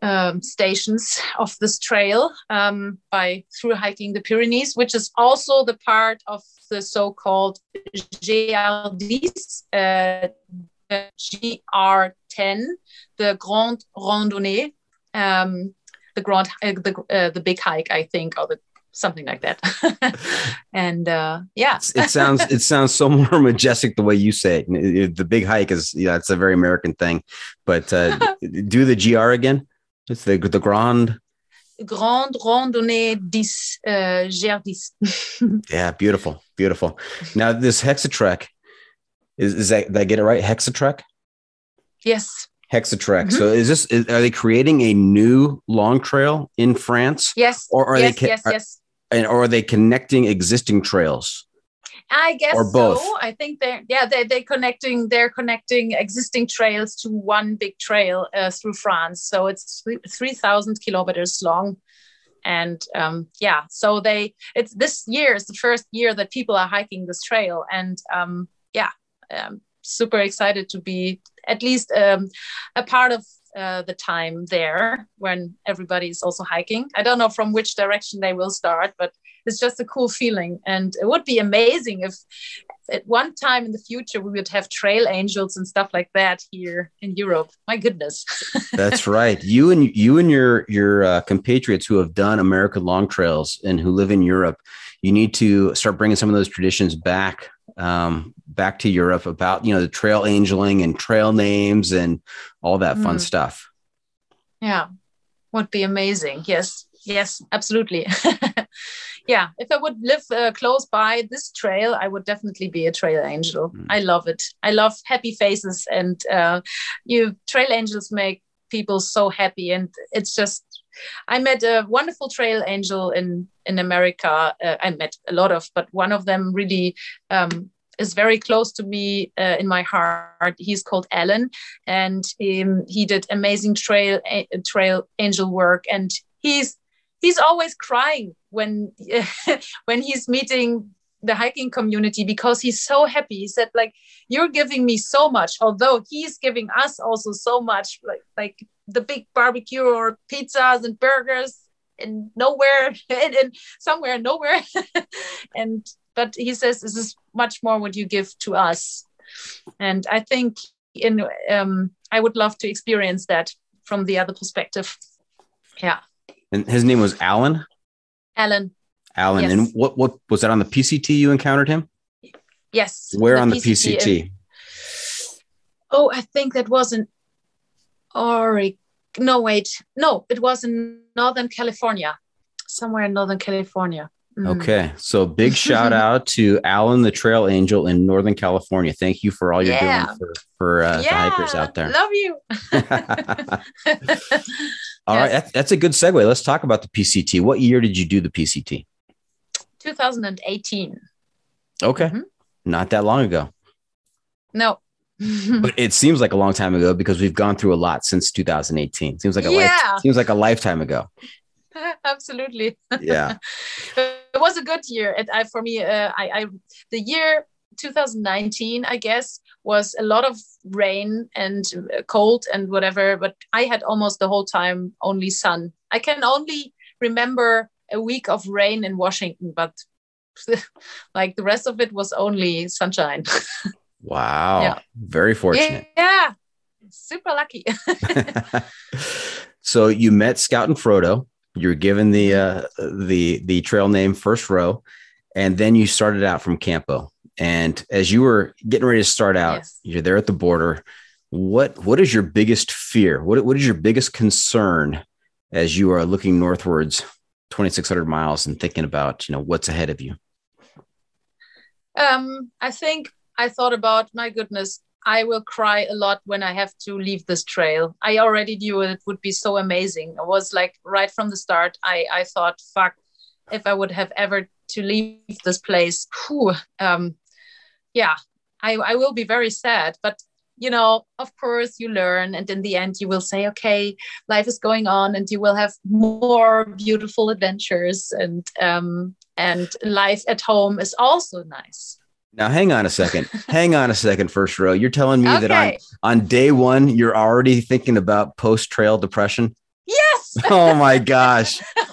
um, stations of this trail um, by through hiking the Pyrenees, which is also the part of the so-called GR10, uh, GR10, the Grande Randonnée, um, the Grand, uh, the uh, the big hike, I think, or the something like that. and uh, yeah, it sounds it sounds so more majestic the way you say it. The big hike is yeah, it's a very American thing. But uh, do the GR again. It's the the Grand. Grande Randonnée 10, uh, GR10. yeah, beautiful, beautiful. Now this Hexatrek, is, is that did I get it right? Hexatrek? Yes. Hexatrek. Mm-hmm. So is this is, are they creating a new long trail in France? Yes. Or are yes, they yes, are, yes. And or are they connecting existing trails? I guess or both. so. I think they're yeah they they're connecting they're connecting existing trails to one big trail uh, through France. So it's three thousand kilometers long, and um, yeah, so they it's this year is the first year that people are hiking this trail, and um, um, super excited to be at least um, a part of uh, the time there when everybody is also hiking. I don't know from which direction they will start, but it's just a cool feeling. And it would be amazing if at one time in the future we would have trail angels and stuff like that here in Europe. My goodness. That's right. You and you and your your uh, compatriots who have done American long trails and who live in Europe, you need to start bringing some of those traditions back um, back to Europe about you know the trail angeling and trail names and all that mm. fun stuff. Yeah, would be amazing. Yes. yes, absolutely. yeah, if I would live uh, close by this trail, I would definitely be a trail angel. Mm. I love it. I love happy faces, and uh, you trail angels make people so happy, and it's just. I met a wonderful trail angel in in America. Uh, I met a lot of, but one of them really um, is very close to me uh, in my heart. He's called Alan, and um, he did amazing trail a, trail angel work. And he's he's always crying when when he's meeting the hiking community because he's so happy. He said, like, you're giving me so much, although he's giving us also so much, like like the big barbecue or pizzas and burgers and nowhere and, and somewhere nowhere. And but he says this is much more what you give to us. And i think in um, i would love to experience that from the other perspective. Yeah. And his name was Alan. alan Alan. Yes. And what what was that on the PCT you encountered him? yes Where on the PCT? oh i think that was in oregon no wait no it was in northern california somewhere in northern california Mm. Okay. So big shout out to Alan the Trail Angel in Northern California. Thank you for all you're Yeah. doing for, for uh, the hikers out there. love you All right, Yes. That's, that's a good segue. Let's talk about the PCT. What year did you do the PCT? 2018 Okay. Mhm. Not that long ago. no But it seems like a long time ago because we've gone through a lot since 2018. Seems like a life, Yeah. seems like a lifetime ago. absolutely Yeah. it was a good year it, I, for me uh, I, I the year 2019 i guess was a lot of rain and uh, cold and whatever but i had almost the whole time only sun i can only remember a week of rain in washington but like the rest of it was only sunshine Wow. Yeah. Very fortunate. yeah super lucky so you met Scout and Frodo. You were given the uh, the the trail name First Row, and then you started out from Campo. And as you were getting ready to start out, Yes. you're there at the border. What what is your biggest fear? What what is your biggest concern as you are looking northwards, 2,600 miles, and thinking about you know what's ahead of you? Um, I think I thought about my goodness, I will cry a lot when I have to leave this trail. I already knew it would be so amazing. I was like right from the start, I, I thought, fuck, if I would have ever to leave this place, whew, um, yeah, I, I will be very sad. But you know, of course, you learn, and in the end, you will say, okay, life is going on, and you will have more beautiful adventures, and um, and life at home is also nice. Now, hang on a second. hang on a second, First Row. You're telling me that on Okay. on day one you're already thinking about post trail depression. Yes. Oh my gosh.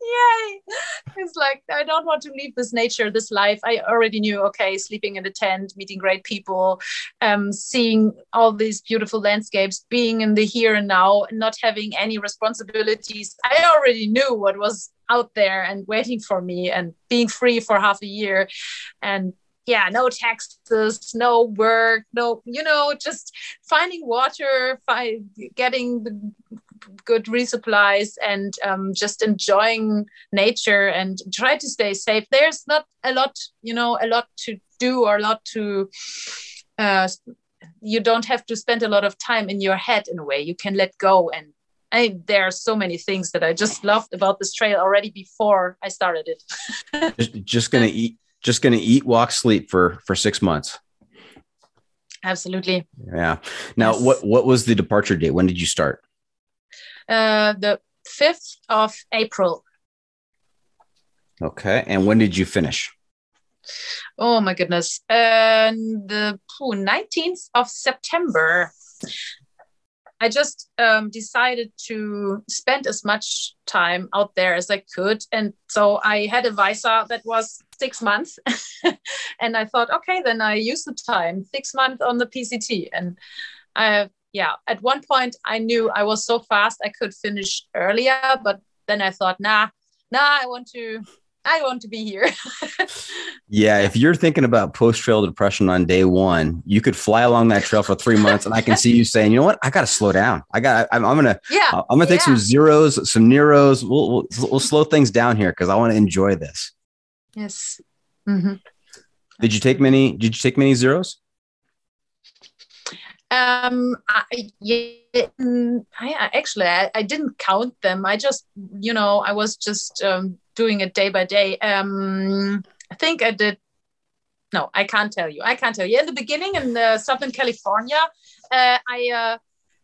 Yay. It's like I don't want to leave this nature, this life. I already knew, okay, sleeping in a tent, meeting great people, um, seeing all these beautiful landscapes, being in the here and now, not having any responsibilities. I already knew what was out there and waiting for me and being free for half a year. And yeah, no taxes, no work, no, you know, just finding water, fi- getting the good resupplies and um, just enjoying nature and try to stay safe. There's not a lot, you know, a lot to do or a lot to. Uh, you don't have to spend a lot of time in your head in a way. You can let go and. I, there are so many things that I just loved about this trail already before I started it. just, just gonna eat, just gonna eat, walk, sleep for for six months. Absolutely. Yeah. Now, Yes. what what was the departure date? When did you start? Uh, the 5th of April. Okay. And when did you finish? Oh my goodness. And the 19th of September, I just um, decided to spend as much time out there as I could. And so I had a visa that was six months. and I thought, okay, then I use the time, six months on the PCT. And I, yeah, at one point I knew I was so fast I could finish earlier, but then I thought, nah, nah, I want to I want to be here. yeah, if you're thinking about post trail depression on day one, you could fly along that trail for three months, and I can see you saying, "You know what? I got to slow down. I got. I'm, I'm gonna. Yeah, I'm gonna take yeah. some zeros, some neros. We'll we'll, we'll slow things down here because I want to enjoy this." Yes. Mm-hmm. Did you take many? Did you take many zeros? Um, I, mm, I actually I, I, didn't count them. I just, you know, I was just um, doing it day by day. Um, I think I did. No, I can't tell you. I can't tell you. In the beginning, in uh, Southern California, uh, I uh,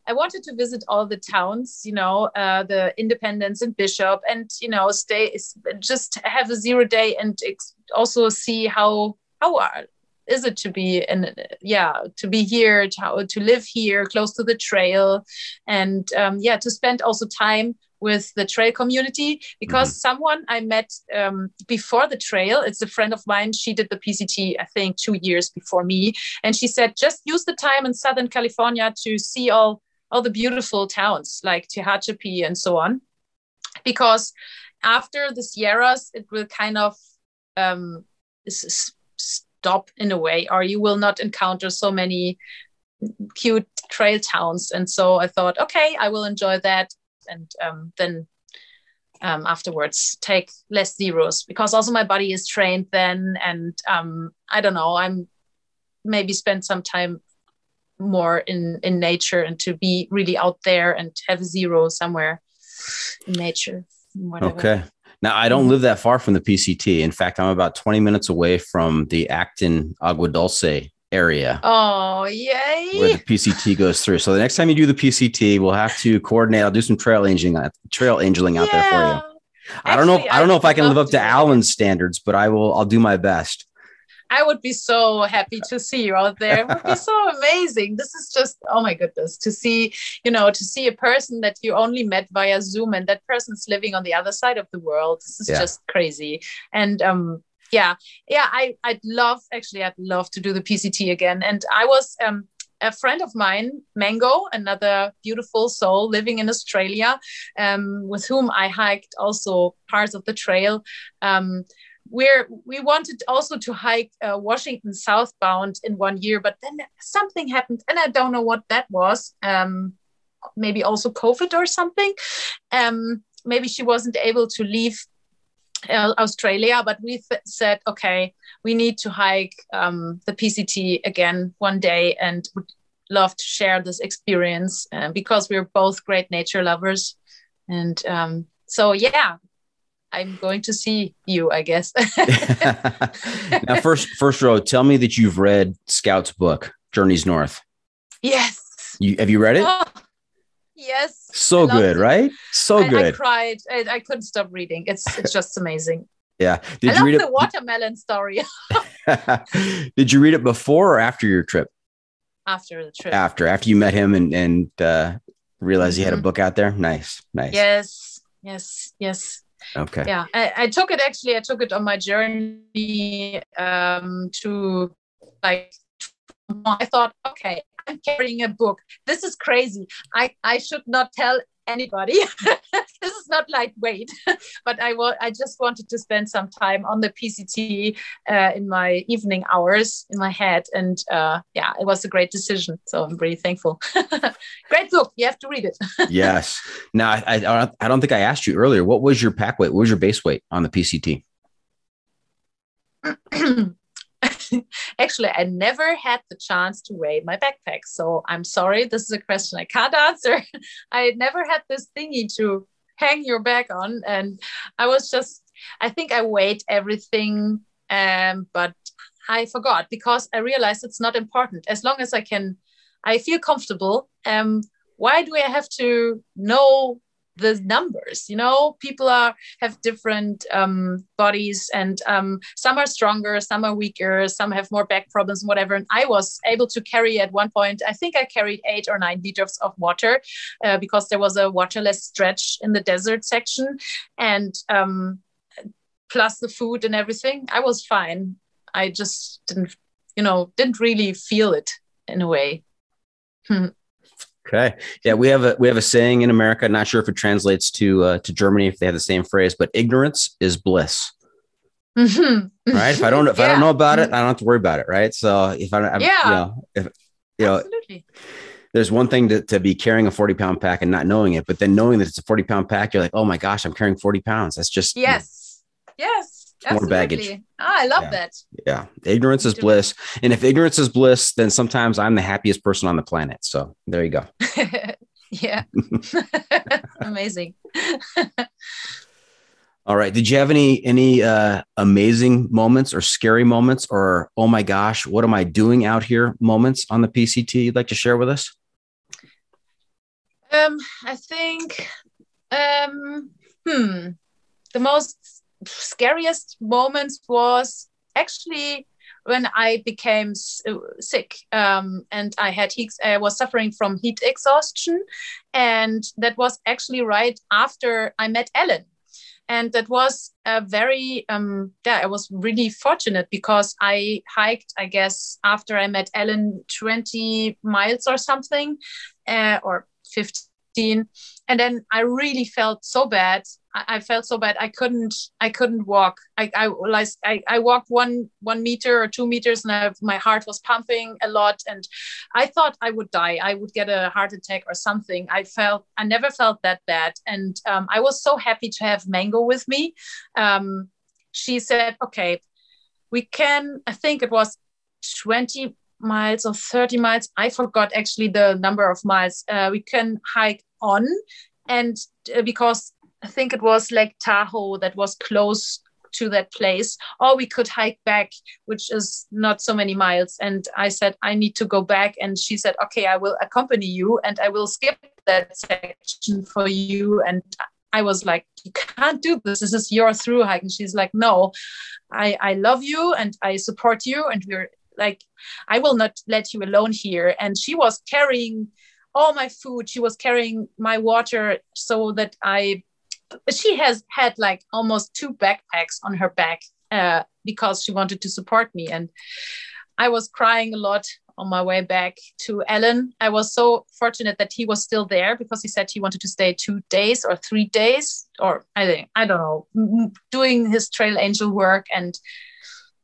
I wanted to visit all the towns, you know, uh, the Independence and Bishop, and you know, stay just have a zero day and ex- also see how how are is it to be and yeah to be here to, to live here close to the trail and um, yeah to spend also time with the trail community because mm-hmm. someone I met um, before the trail, it's a friend of mine. She did the PCT, I think, two years before me, and she said just use the time in Southern California to see all all the beautiful towns like Tehachapi and so on, because after the Sierras, it will kind of um, stop in a way, or you will not encounter so many cute trail towns. And so I thought, okay, I will enjoy that. And um, then um, afterwards take less zeros because also my body is trained then. And um, I don't know, I'm maybe spend some time more in, in nature and to be really out there and have zero somewhere in nature. Whatever. Okay. Now, I don't live that far from the PCT. In fact, I'm about 20 minutes away from the Acton Agua Dulce area. Oh, yay. Where the PCT goes through. So the next time you do the PCT, we'll have to coordinate. I'll do some trail angeling, uh, trail angeling out yeah. there for you. I don't know. If, I don't know if I can live up to, to Alan's standards, but I will. I'll do my best. I would be so happy to see you out there. It would be so amazing. This is just, oh my goodness, to see, you know, to see a person that you only met via Zoom and that person's living on the other side of the world. This is yeah. just crazy. And um, yeah, yeah, I, I'd love, actually, I'd love to do the PCT again. And I was, um, a friend of mine, Mango, another beautiful soul living in Australia, um, with whom I hiked also parts of the trail. Um, we're we wanted also to hike uh, Washington southbound in one year, but then something happened, and I don't know what that was. Um, maybe also COVID or something. Um, maybe she wasn't able to leave uh, Australia, but we said, okay, we need to hike um, the PCT again one day, and would love to share this experience uh, because we're both great nature lovers, and um, so yeah, I'm going to see you, I guess. now, first, first row, tell me that you've read Scout's book, Journeys North. Yes. You have you read it? Oh, yes. So good, it. right? So I, good. I cried. I, I, couldn't stop reading. It's it's just amazing. yeah. Did I you read the it? watermelon story. Did you read it before or after your trip? After the trip. After after you met him and and uh, realized mm-hmm. he had a mm-hmm. book out there. Nice, nice. Yes, yes, yes. Okay. Yeah, I, I, took it actually. I took it on my journey um, to like. I thought, okay, I'm carrying a book. This is crazy. I I should not tell anybody. this is not lightweight, but I wa- I just wanted to spend some time on the PCT uh, in my evening hours in my head, and uh, yeah, it was a great decision. So I'm really thankful. great book. You have to read it. yes. Now I, I I don't think I asked you earlier. What was your pack weight? What was your base weight on the PCT? Actually, I never had the chance to weigh my backpack. So I'm sorry, this is a question I can't answer. I never had this thingy to hang your bag on. And I was just, I think I weighed everything, um, but I forgot because I realized it's not important. As long as I can, I feel comfortable. Um, why do I have to know the numbers you know? People are have different um, bodies and um, some are stronger some are weaker some have more back problems whatever. And i was able to carry at one point i think i carried eight or nine liters of water uh, because there was a waterless stretch in the desert section. And um, plus the food and everything i was fine. I just didn't you know didn't really feel it in a way Okay. Yeah, we have a we have a saying in America. Not sure if it translates to uh, to Germany if they have the same phrase, but ignorance is bliss. Mhm. right? If I don't, if I don't know about it, I don't have to worry about it, right? So if I, I'm, Yeah. you know, if you know, Absolutely. there's one thing to, to be carrying a 40 pound pack and not knowing it, but then knowing that it's a 40 pound pack, you're like, oh my gosh, I'm carrying 40 pounds. That's just Yes. Yes. More baggage. Ah, I love Yeah. that. yeah. Ignorance is bliss, and if ignorance is bliss, then sometimes I'm the happiest person on the planet. So there you go. yeah. Amazing. All right. Did you have any any uh, amazing moments or scary moments or oh my gosh, what am I doing out here moments on the PCT you'd like to share with us? Um, I think um hmm the most scariest moments was actually when I became uh, sick um, and I had heat, I was suffering from heat exhaustion, and that was actually right after I met Ellen, and that was a very um, yeah I was really fortunate because I hiked I guess after I met Ellen twenty miles or something, uh, or fifteen and then I really felt so bad. I, I felt so bad. I couldn't. I couldn't walk. I I I, I walked one one meter or two meters, and I, my heart was pumping a lot, and I thought I would die. I would get a heart attack or something. I felt. I never felt that bad, and um, I was so happy to have Mango with me. Um, she said, "Okay, we can." I think it was twenty miles or 30 miles i forgot actually the number of miles uh, we can hike on and uh, because i think it was lake tahoe that was close to that place or we could hike back which is not so many miles. And i said i need to go back. And she said okay i will accompany you and i will skip that section for you. And i was like you can't do this. This is your through hike. And she's like no i i love you and i support you and we're like i will not let you alone here. And she was carrying all my food. She was carrying my water so that i she has had like almost two backpacks on her back uh, because she wanted to support me. And i was crying a lot on my way back to ellen i was so fortunate that he was still there because he said he wanted to stay two days or three days or i think i don't know doing his trail angel work. And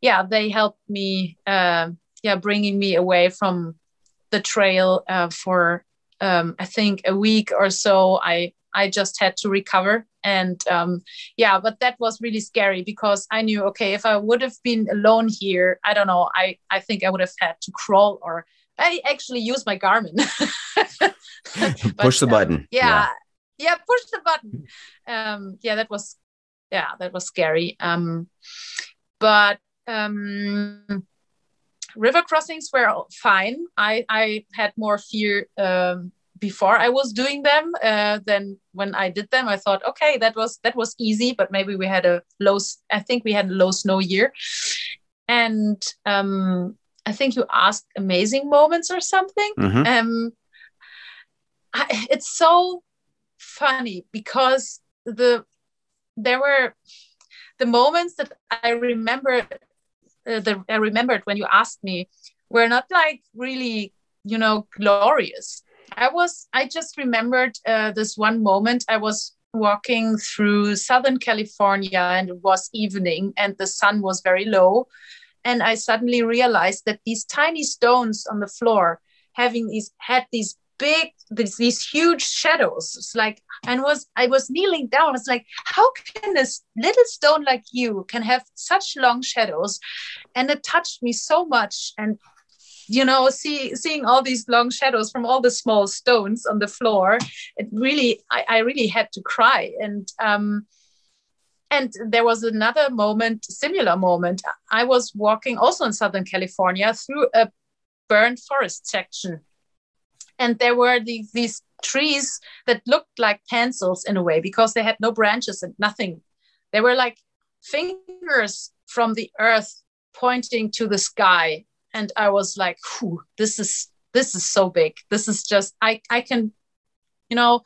yeah they helped me uh, yeah bringing me away from the trail uh, for um, i think a week or so. I i just had to recover. And um, yeah but that was really scary because i knew okay if i would have been alone here i don't know i i think i would have had to crawl or i actually use my garmin. But, Push the uh, button. yeah, yeah push the button. Um yeah that was yeah that was scary. Um but um river crossings were fine. I i had more fear um before i was doing them uh than when i did them i thought okay that was that was easy but maybe we had a low I think we had a low snow year and um i think you asked amazing moments or something Mhm. um I, it's so funny because the there were the moments that I remember uh, that I remembered when you asked me were not like really you know glorious. I was I just remembered uh, this one moment. I was walking through Southern California and it was evening and the sun was very low. And I suddenly realized that these tiny stones on the floor having these had these big these, these huge shadows. It's like and was i was kneeling down. It's like how can this little stone like you can have such long shadows? And it touched me so much. And you know see seeing all these long shadows from all the small stones on the floor it really i, I really had to cry. And um and there was another moment similar moment. I was walking also in southern california through a burned forest section. And there were these, these trees that looked like pencils in a way because they had no branches and nothing. They were like fingers from the earth pointing to the sky and i was like this is this is so big this is just i i can you know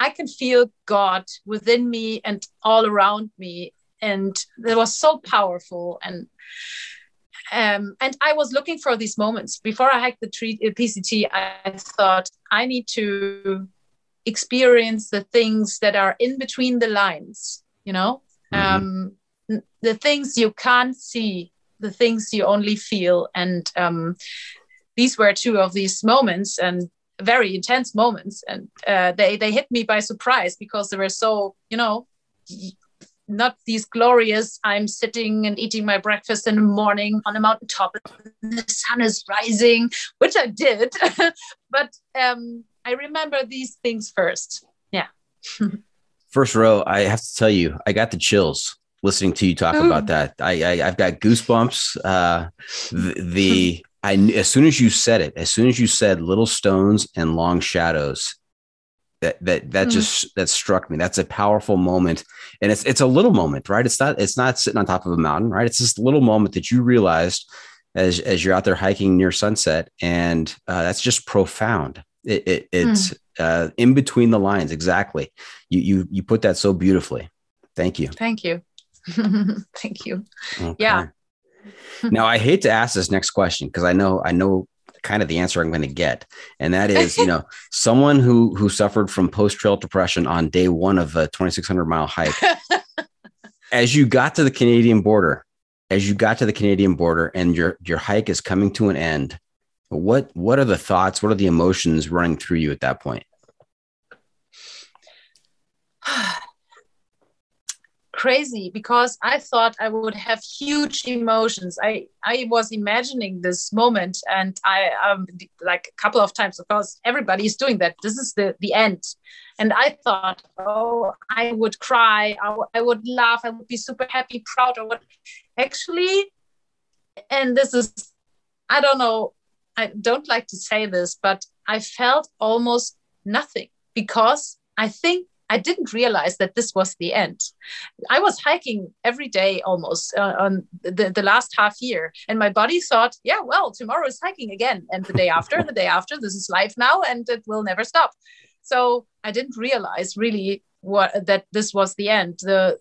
i can feel god within me and all around me and it was so powerful and um, and I was looking for these moments before I hiked the tree, uh, PCT. I thought I need to experience the things that are in between the lines, you know. Mhm. Um, the things you can't see, the things you only feel. And um, these were two of these moments and very intense moments. And uh, they, they hit me by surprise because they were so, you know, not these glorious i'm sitting and eating my breakfast in the morning on a mountaintop and the sun is rising which i did but um, i remember these things first yeah first row i have to tell you i got the chills listening to you talk Ooh. about that I, I have got goosebumps uh the, the I as soon as you said it, as soon as you said little stones and long shadows, that that that mm. just that struck me. That's a powerful moment, and it's it's a little moment, right? It's not it's not sitting on top of a mountain, right? It's this little moment that you realized as as you're out there hiking near sunset, and uh, that's just profound. It, it it's mm. uh, in between the lines, exactly. You you you put that so beautifully. Thank you. Thank you. Thank you. Okay. Yeah. now I hate to ask this next question because I know I know kind of the answer I'm going to get, and that is, you know, someone who who suffered from post trail depression on day one of a 2,600 mile hike. as you got to the Canadian border, as you got to the Canadian border, and your your hike is coming to an end, what what are the thoughts? What are the emotions running through you at that point? Crazy because I thought I would have huge emotions. I I was imagining this moment, and I um like a couple of times. Of course, everybody is doing that. This is the the end, and I thought, oh, I would cry. I, I would laugh. I would be super happy, proud, or what. Actually, and this is, I don't know. I don't like to say this, but I felt almost nothing because I think I didn't realize that this was the end. I was hiking every day almost uh, on the, the last half year, and my body thought, yeah, well, tomorrow is hiking again, and the day after, the day after, this is life now, and it will never stop. So I didn't realize really what that this was the end. The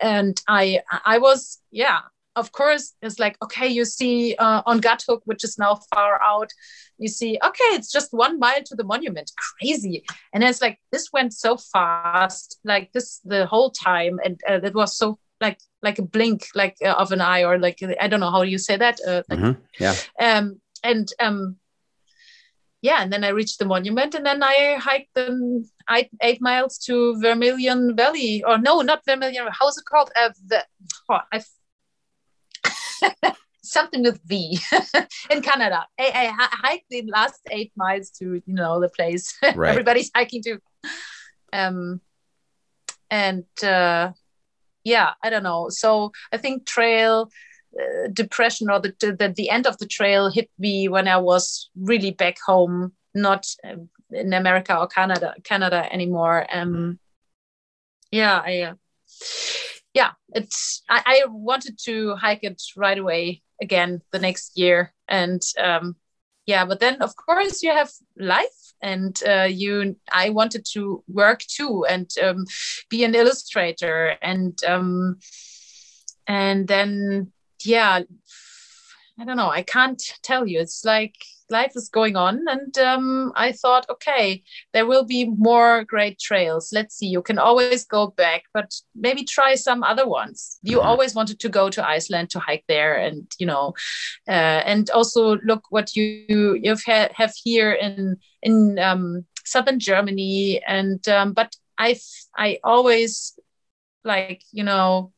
and I I was yeah of course it's like okay you see uh, on Guthook which is now far out you see okay it's just one mile to the monument. Crazy. And it's like this went so fast like this the whole time and uh, it was so like like a blink like uh, of an eye or like i don't know how you say that uh, like, mm-hmm. yeah. Um and um yeah and then i reached the monument and then i hiked the eight, eight miles to vermilion valley or no not vermilion how's it called? Uh, the, oh, i something with V in Canada. I, I, hiked the last eight miles to you know the place right. everybody's hiking to. Um, and uh, yeah, I don't know. So I think trail uh, depression or the, the the end of the trail hit me when I was really back home, not uh, in America or Canada Canada anymore. Um, yeah, I. Uh, yeah, it's I, I, wanted to hike it right away again the next year, and um, yeah, but then of course you have life, and uh, you I wanted to work too and um, be an illustrator, and um, and then yeah, I don't know, I can't tell you. It's like life is going on. And um, i thought okay there will be more great trails. Let's see. You can always go back but maybe try some other ones. You mm-hmm. always wanted to go to iceland to hike there and you know uh, and also look what you you've ha- have here in in um, southern germany. And um, but i i always like you know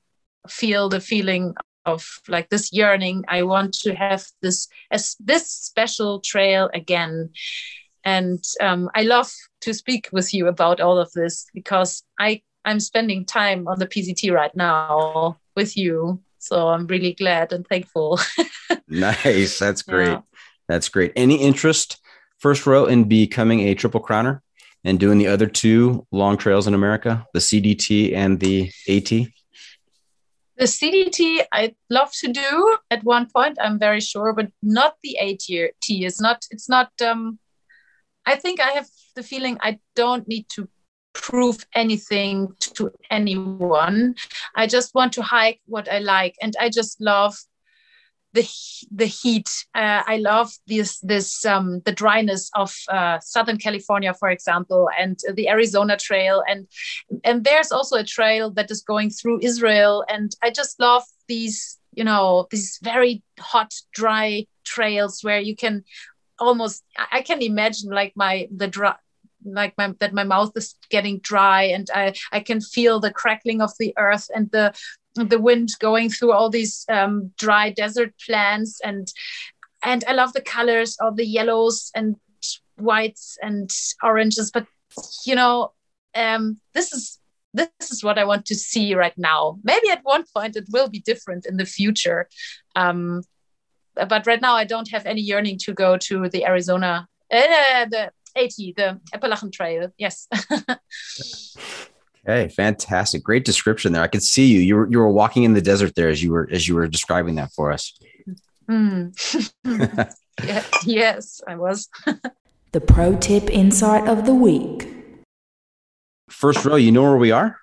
feel the feeling of like this yearning i want to have this as this special trail again. And um, i love to speak with you about all of this because i i'm spending time on the pct right now with you. So i'm really glad and thankful. Nice. That's great. Yeah. that's great. Any interest first row in becoming a triple crowner and doing the other two long trails in america the cdt and the at the CDT I'd love to do at one point, I'm very sure, but not the AT. It's not, it's not, um, I think I have the feeling I don't need to prove anything to anyone. I just want to hike what I like. And I just love the the heat. Uh, I love this this um, the dryness of uh, Southern California, for example, and the Arizona Trail, and and there's also a trail that is going through Israel, and I just love these you know these very hot, dry trails where you can almost I can imagine like my the dry like my that my mouth is getting dry and I I can feel the crackling of the earth and the the wind going through all these um, dry desert plants and and I love the colors of the yellows and whites and oranges but you know um, this is this is what I want to see right now. Maybe at one point it will be different in the future um, but right now I don't have any yearning to go to the Arizona uh, the AT the Appalachian Trail. Yes Hey, fantastic! Great description there. I could see you. You were you were walking in the desert there as you were as you were describing that for us. Mm. yeah, yes, I was. the pro tip insight of the week. First row, you know where we are?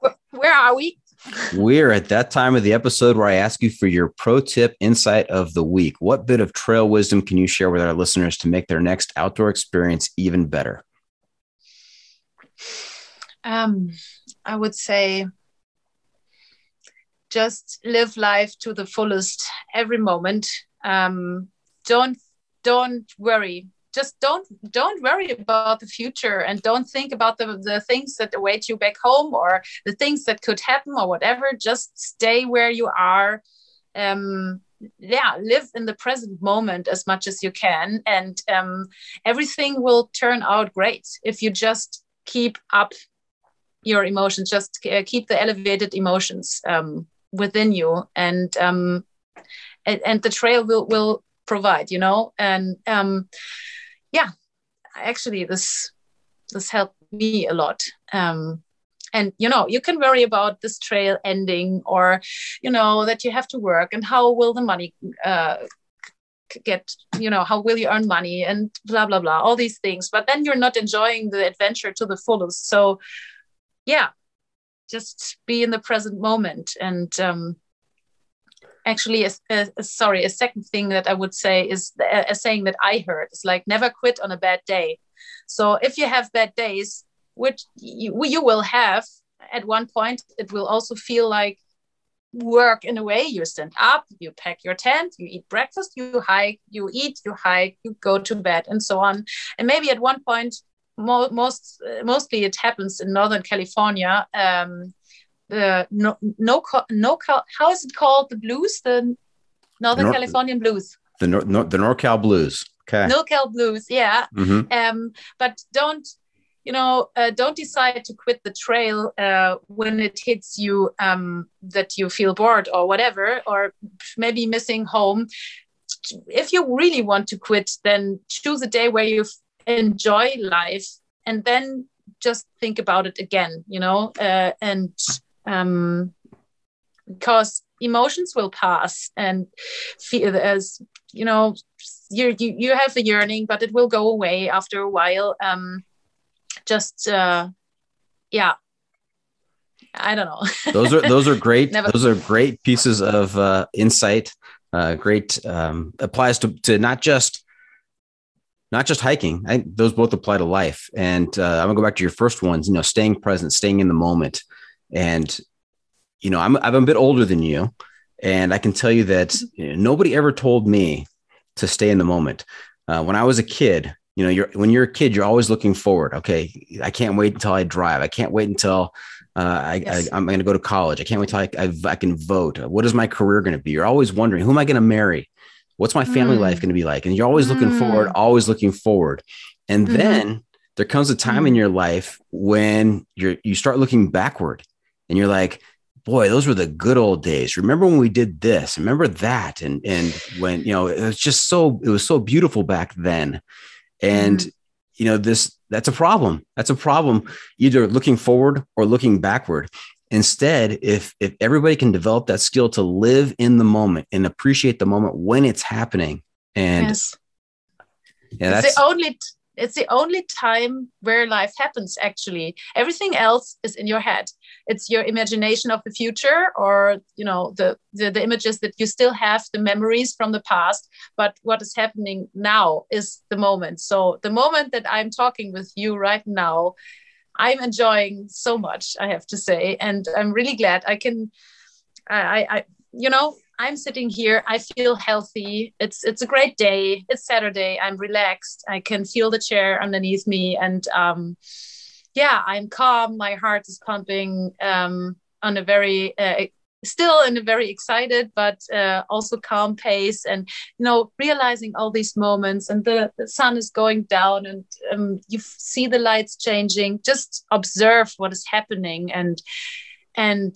Where, where are we? We're at that time of the episode where I ask you for your pro tip insight of the week. What bit of trail wisdom can you share with our listeners to make their next outdoor experience even better? Um, I would say just live life to the fullest every moment. Um, don't don't worry. Just don't don't worry about the future and don't think about the, the things that await you back home or the things that could happen or whatever. Just stay where you are. Um, yeah, live in the present moment as much as you can, and um, everything will turn out great if you just keep up your emotions just uh, keep the elevated emotions um, within you and, um, and, and the trail will will provide you know? And um, yeah actually this this helped me a lot. Um, and you know you can worry about this trail ending or you know that you have to work and how will the money uh, get you know how will you earn money and blah blah blah all these things. But then you're not enjoying the adventure to the fullest. So yeah. Just be in the present moment. And um, actually a, a, a, sorry a second thing that i would say is a, a saying that i heard is like never quit on a bad day. So if you have bad days which you, you will have at one point it will also feel like work in a way. You stand up you pack your tent you eat breakfast you hike you eat you hike you go to bed and so on. And maybe at one point mo- most uh, mostly it happens in Northern California. Um, the no no no how is it called? The blues? The Northern Nor- Californian blues. the Nor- Nor- the NorCal blues. Okay. NorCal blues yeah. Mm-hmm. um but don't you know uh, don't decide to quit the trail uh, when it hits you um, that you feel bored or whatever or maybe missing home. If you really want to quit then choose a day where you enjoy life and then just think about it again you know uh, and um, because emotions will pass and feel as you know you, you you have the yearning but it will go away after a while um just uh yeah i don't know those are those are great Never. those are great pieces of uh insight uh great um applies to to not just not just hiking. I, those both apply to life. And uh, I'm gonna go back to your first ones. You know, staying present, staying in the moment. And you know, I'm I'm a bit older than you, and I can tell you that you know, nobody ever told me to stay in the moment. Uh, when I was a kid, you know, you're when you're a kid, you're always looking forward. Okay, I can't wait until I drive. I can't wait until uh, I, yes. I, am going to go to college. I can't wait until I, I, I can vote. What is my career going to be? You're always wondering, who am I going to marry? What's my family mm. life going to be like? And you're always looking mm. forward, always looking forward. And mm-hmm. then there comes a time mm. in your life when you're you start looking backward and you're like, boy, those were the good old days. Remember when we did this? Remember that? And and when you know it was just so it was so beautiful back then. And mm. you know this that's a problem. That's a problem. Either looking forward or looking backward. Instead, if if everybody can develop that skill to live in the moment and appreciate the moment when it's happening, and yes. yeah, that's the only it's the only time where life happens actually. Everything else is in your head. It's your imagination of the future or you know the, the the images that you still have the memories from the past but what is happening now is the moment. So the moment that i'm talking with you right now i'm enjoying so much i have to say and i'm really glad i can i i you know I'm sitting here. I feel healthy. It's it's a great day. It's Saturday. I'm relaxed. I can feel the chair underneath me, and um, yeah, I'm calm. My heart is pumping um, on a very uh, still in a very excited but uh, also calm pace and you know realizing all these moments and the, the sun is going down and um, you see the lights changing. Just observe what is happening and and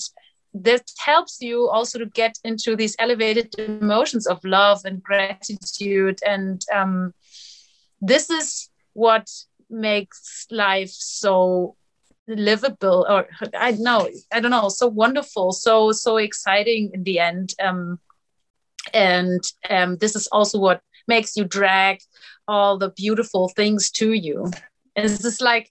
this helps you also to get into these elevated emotions of love and gratitude and um, this is what makes life so livable or i know i don't know so wonderful so so exciting in the end um, and um, this is also what makes you drag all the beautiful things to you. And it's just like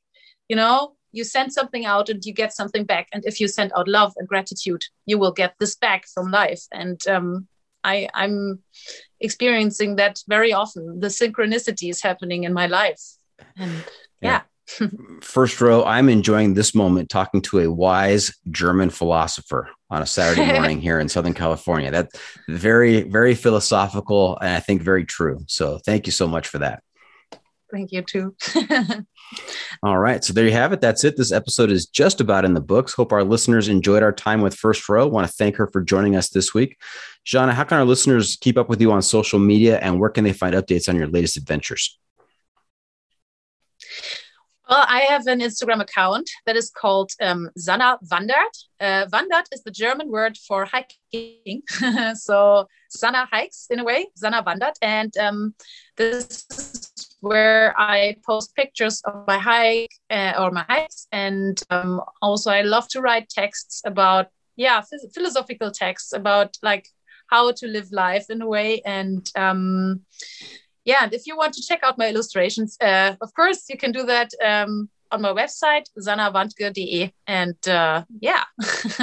you know you send something out and you get something back and if you send out love and gratitude you will get this back from life. And um, I, i'm experiencing that very often. The synchronicity is happening in my life. And yeah, yeah. First row, I'm enjoying this moment talking to a wise German philosopher on a Saturday morning here in Southern California. That's very, very philosophical and I think very true. So thank you so much for that. Thank you too. All right. So there you have it. That's it. This episode is just about in the books. Hope our listeners enjoyed our time with First Row. Want to thank her for joining us this week. Sanna, how can our listeners keep up with you on social media and where can they find updates on your latest adventures? Well, I have an Instagram account that is called um, Sanna Wandert. Uh, Wandert is the German word for hiking. so Sanna hikes in a way, Sanna Wandert. And um, this is where I post pictures of my hike uh, or my hikes. And um, also, I love to write texts about, yeah, philosophical texts about like how to live life in a way. And um, yeah, and if you want to check out my illustrations, uh, of course, you can do that um, on my website, sannawandke.de. And uh, yeah,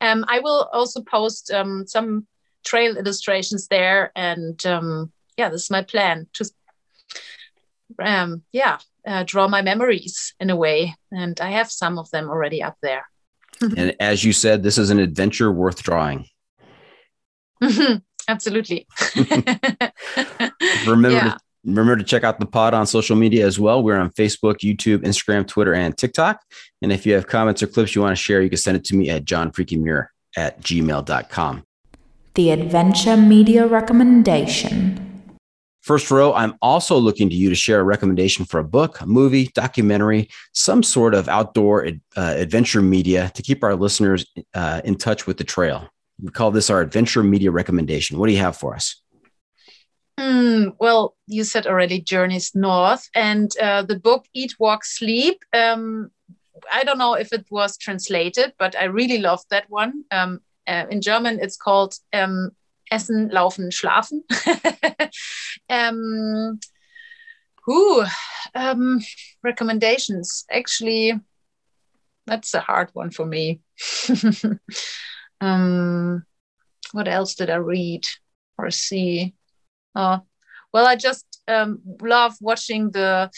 um, I will also post um, some trail illustrations there. And um, yeah, this is my plan to, um, yeah, uh, draw my memories in a way. And I have some of them already up there. and as you said, this is an adventure worth drawing. Absolutely. Remember yeah. to remember to check out the pod on social media as well. We're on Facebook, YouTube, Instagram, Twitter, and TikTok. And if you have comments or clips you want to share, you can send it to me at johnfreakymuir at gmail.com. The Adventure Media Recommendation. First row, I'm also looking to you to share a recommendation for a book, a movie, documentary, some sort of outdoor uh, adventure media to keep our listeners uh, in touch with the trail. We call this our adventure media recommendation. What do you have for us? Mm, well, you said already Journeys North and uh, the book Eat, Walk, Sleep. Um, I don't know if it was translated, but I really loved that one. Um, uh, in German, it's called um, Essen, Laufen, Schlafen. um, um, recommendations. Actually, that's a hard one for me. Um, what else did I read or see? Oh, well, I just um, love watching the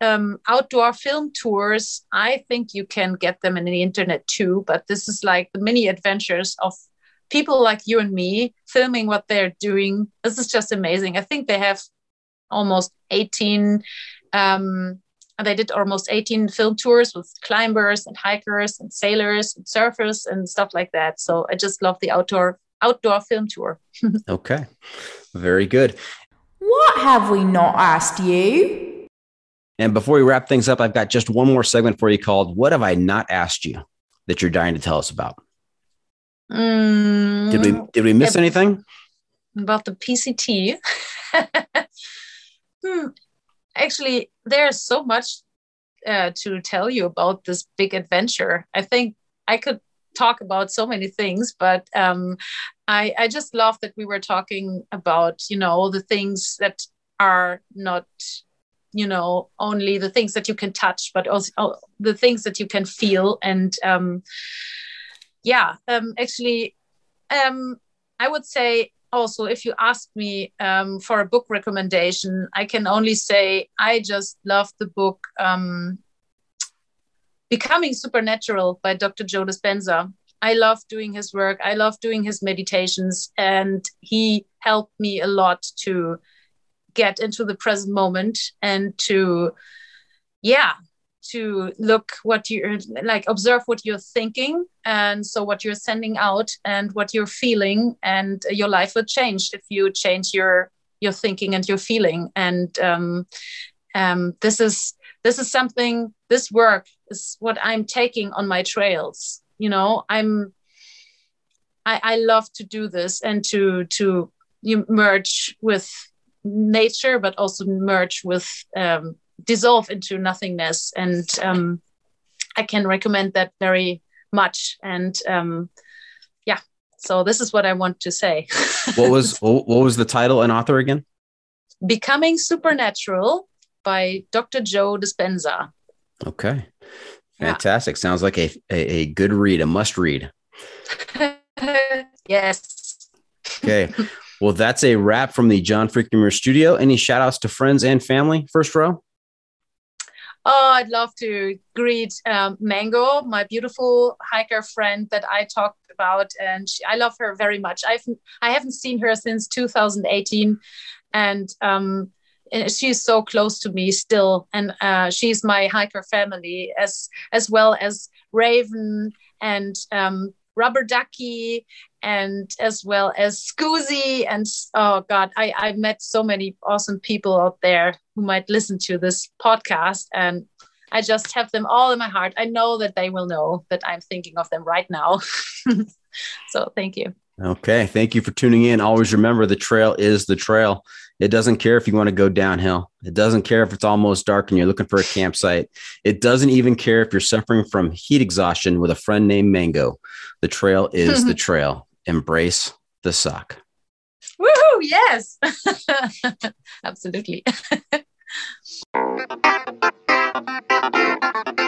um, outdoor film tours. I think you can get them in the internet too, but this is like the mini adventures of people like you and me filming what they're doing. This is just amazing. I think they have almost 18 um, they did almost 18 film tours with climbers and hikers and sailors and surfers and stuff like that. So I just love the outdoor outdoor film tour. okay. Very good. What have we not asked you? And before we wrap things up, I've got just one more segment for you called What Have I Not Asked You that you're dying to tell us about? Mm, did we did we miss anything? About the PCT. hmm actually there's so much uh, to tell you about this big adventure. I think I could talk about so many things, but um, I, I just love that we were talking about, you know, the things that are not you know only the things that you can touch but also the things that you can feel. And um, yeah um, actually um, i would say also if you ask me um, for a book recommendation i can only say i just love the book um, becoming supernatural by dr joe dispenza i love doing his work. I love doing his meditations and he helped me a lot to get into the present moment and to yeah to look what you're like observe what you're thinking and so what you're sending out and what you're feeling and your life will change if you change your your thinking and your feeling. And um, um, this is this is something this work is what i'm taking on my trails. You know i'm i, I love to do this and to to you merge with nature but also merge with um, dissolve into nothingness. And um, i can recommend that very much. And um, yeah so this is what i want to say. What was what was the title and author again? Becoming supernatural by dr joe dispenza. Okay. Fantastic. Yeah. sounds like a, a, a good read a must read. Yes. Okay. Well that's a wrap from the john freaking studio. Any shout outs to friends and family? First row? Oh, I'd love to greet um, Mango, my beautiful hiker friend that I talked about, and she, I love her very much. I've I haven't seen her since 2018, and um, she's so close to me still, and uh, she's my hiker family as as well as Raven and um, Rubber Ducky and as well as Scoozy and oh god, I I met so many awesome people out there who might listen to this podcast and I just have them all in my heart. I know that they will know that I'm thinking of them right now. so thank you. Okay. Thank you for tuning in. Always remember the trail is the trail. It doesn't care if you want to go downhill. It doesn't care if it's almost dark and you're looking for a campsite. It doesn't even care if you're suffering from heat exhaustion with a friend named Mango. The trail is the trail. Embrace the suck. Woohoo! Yes. Absolutely.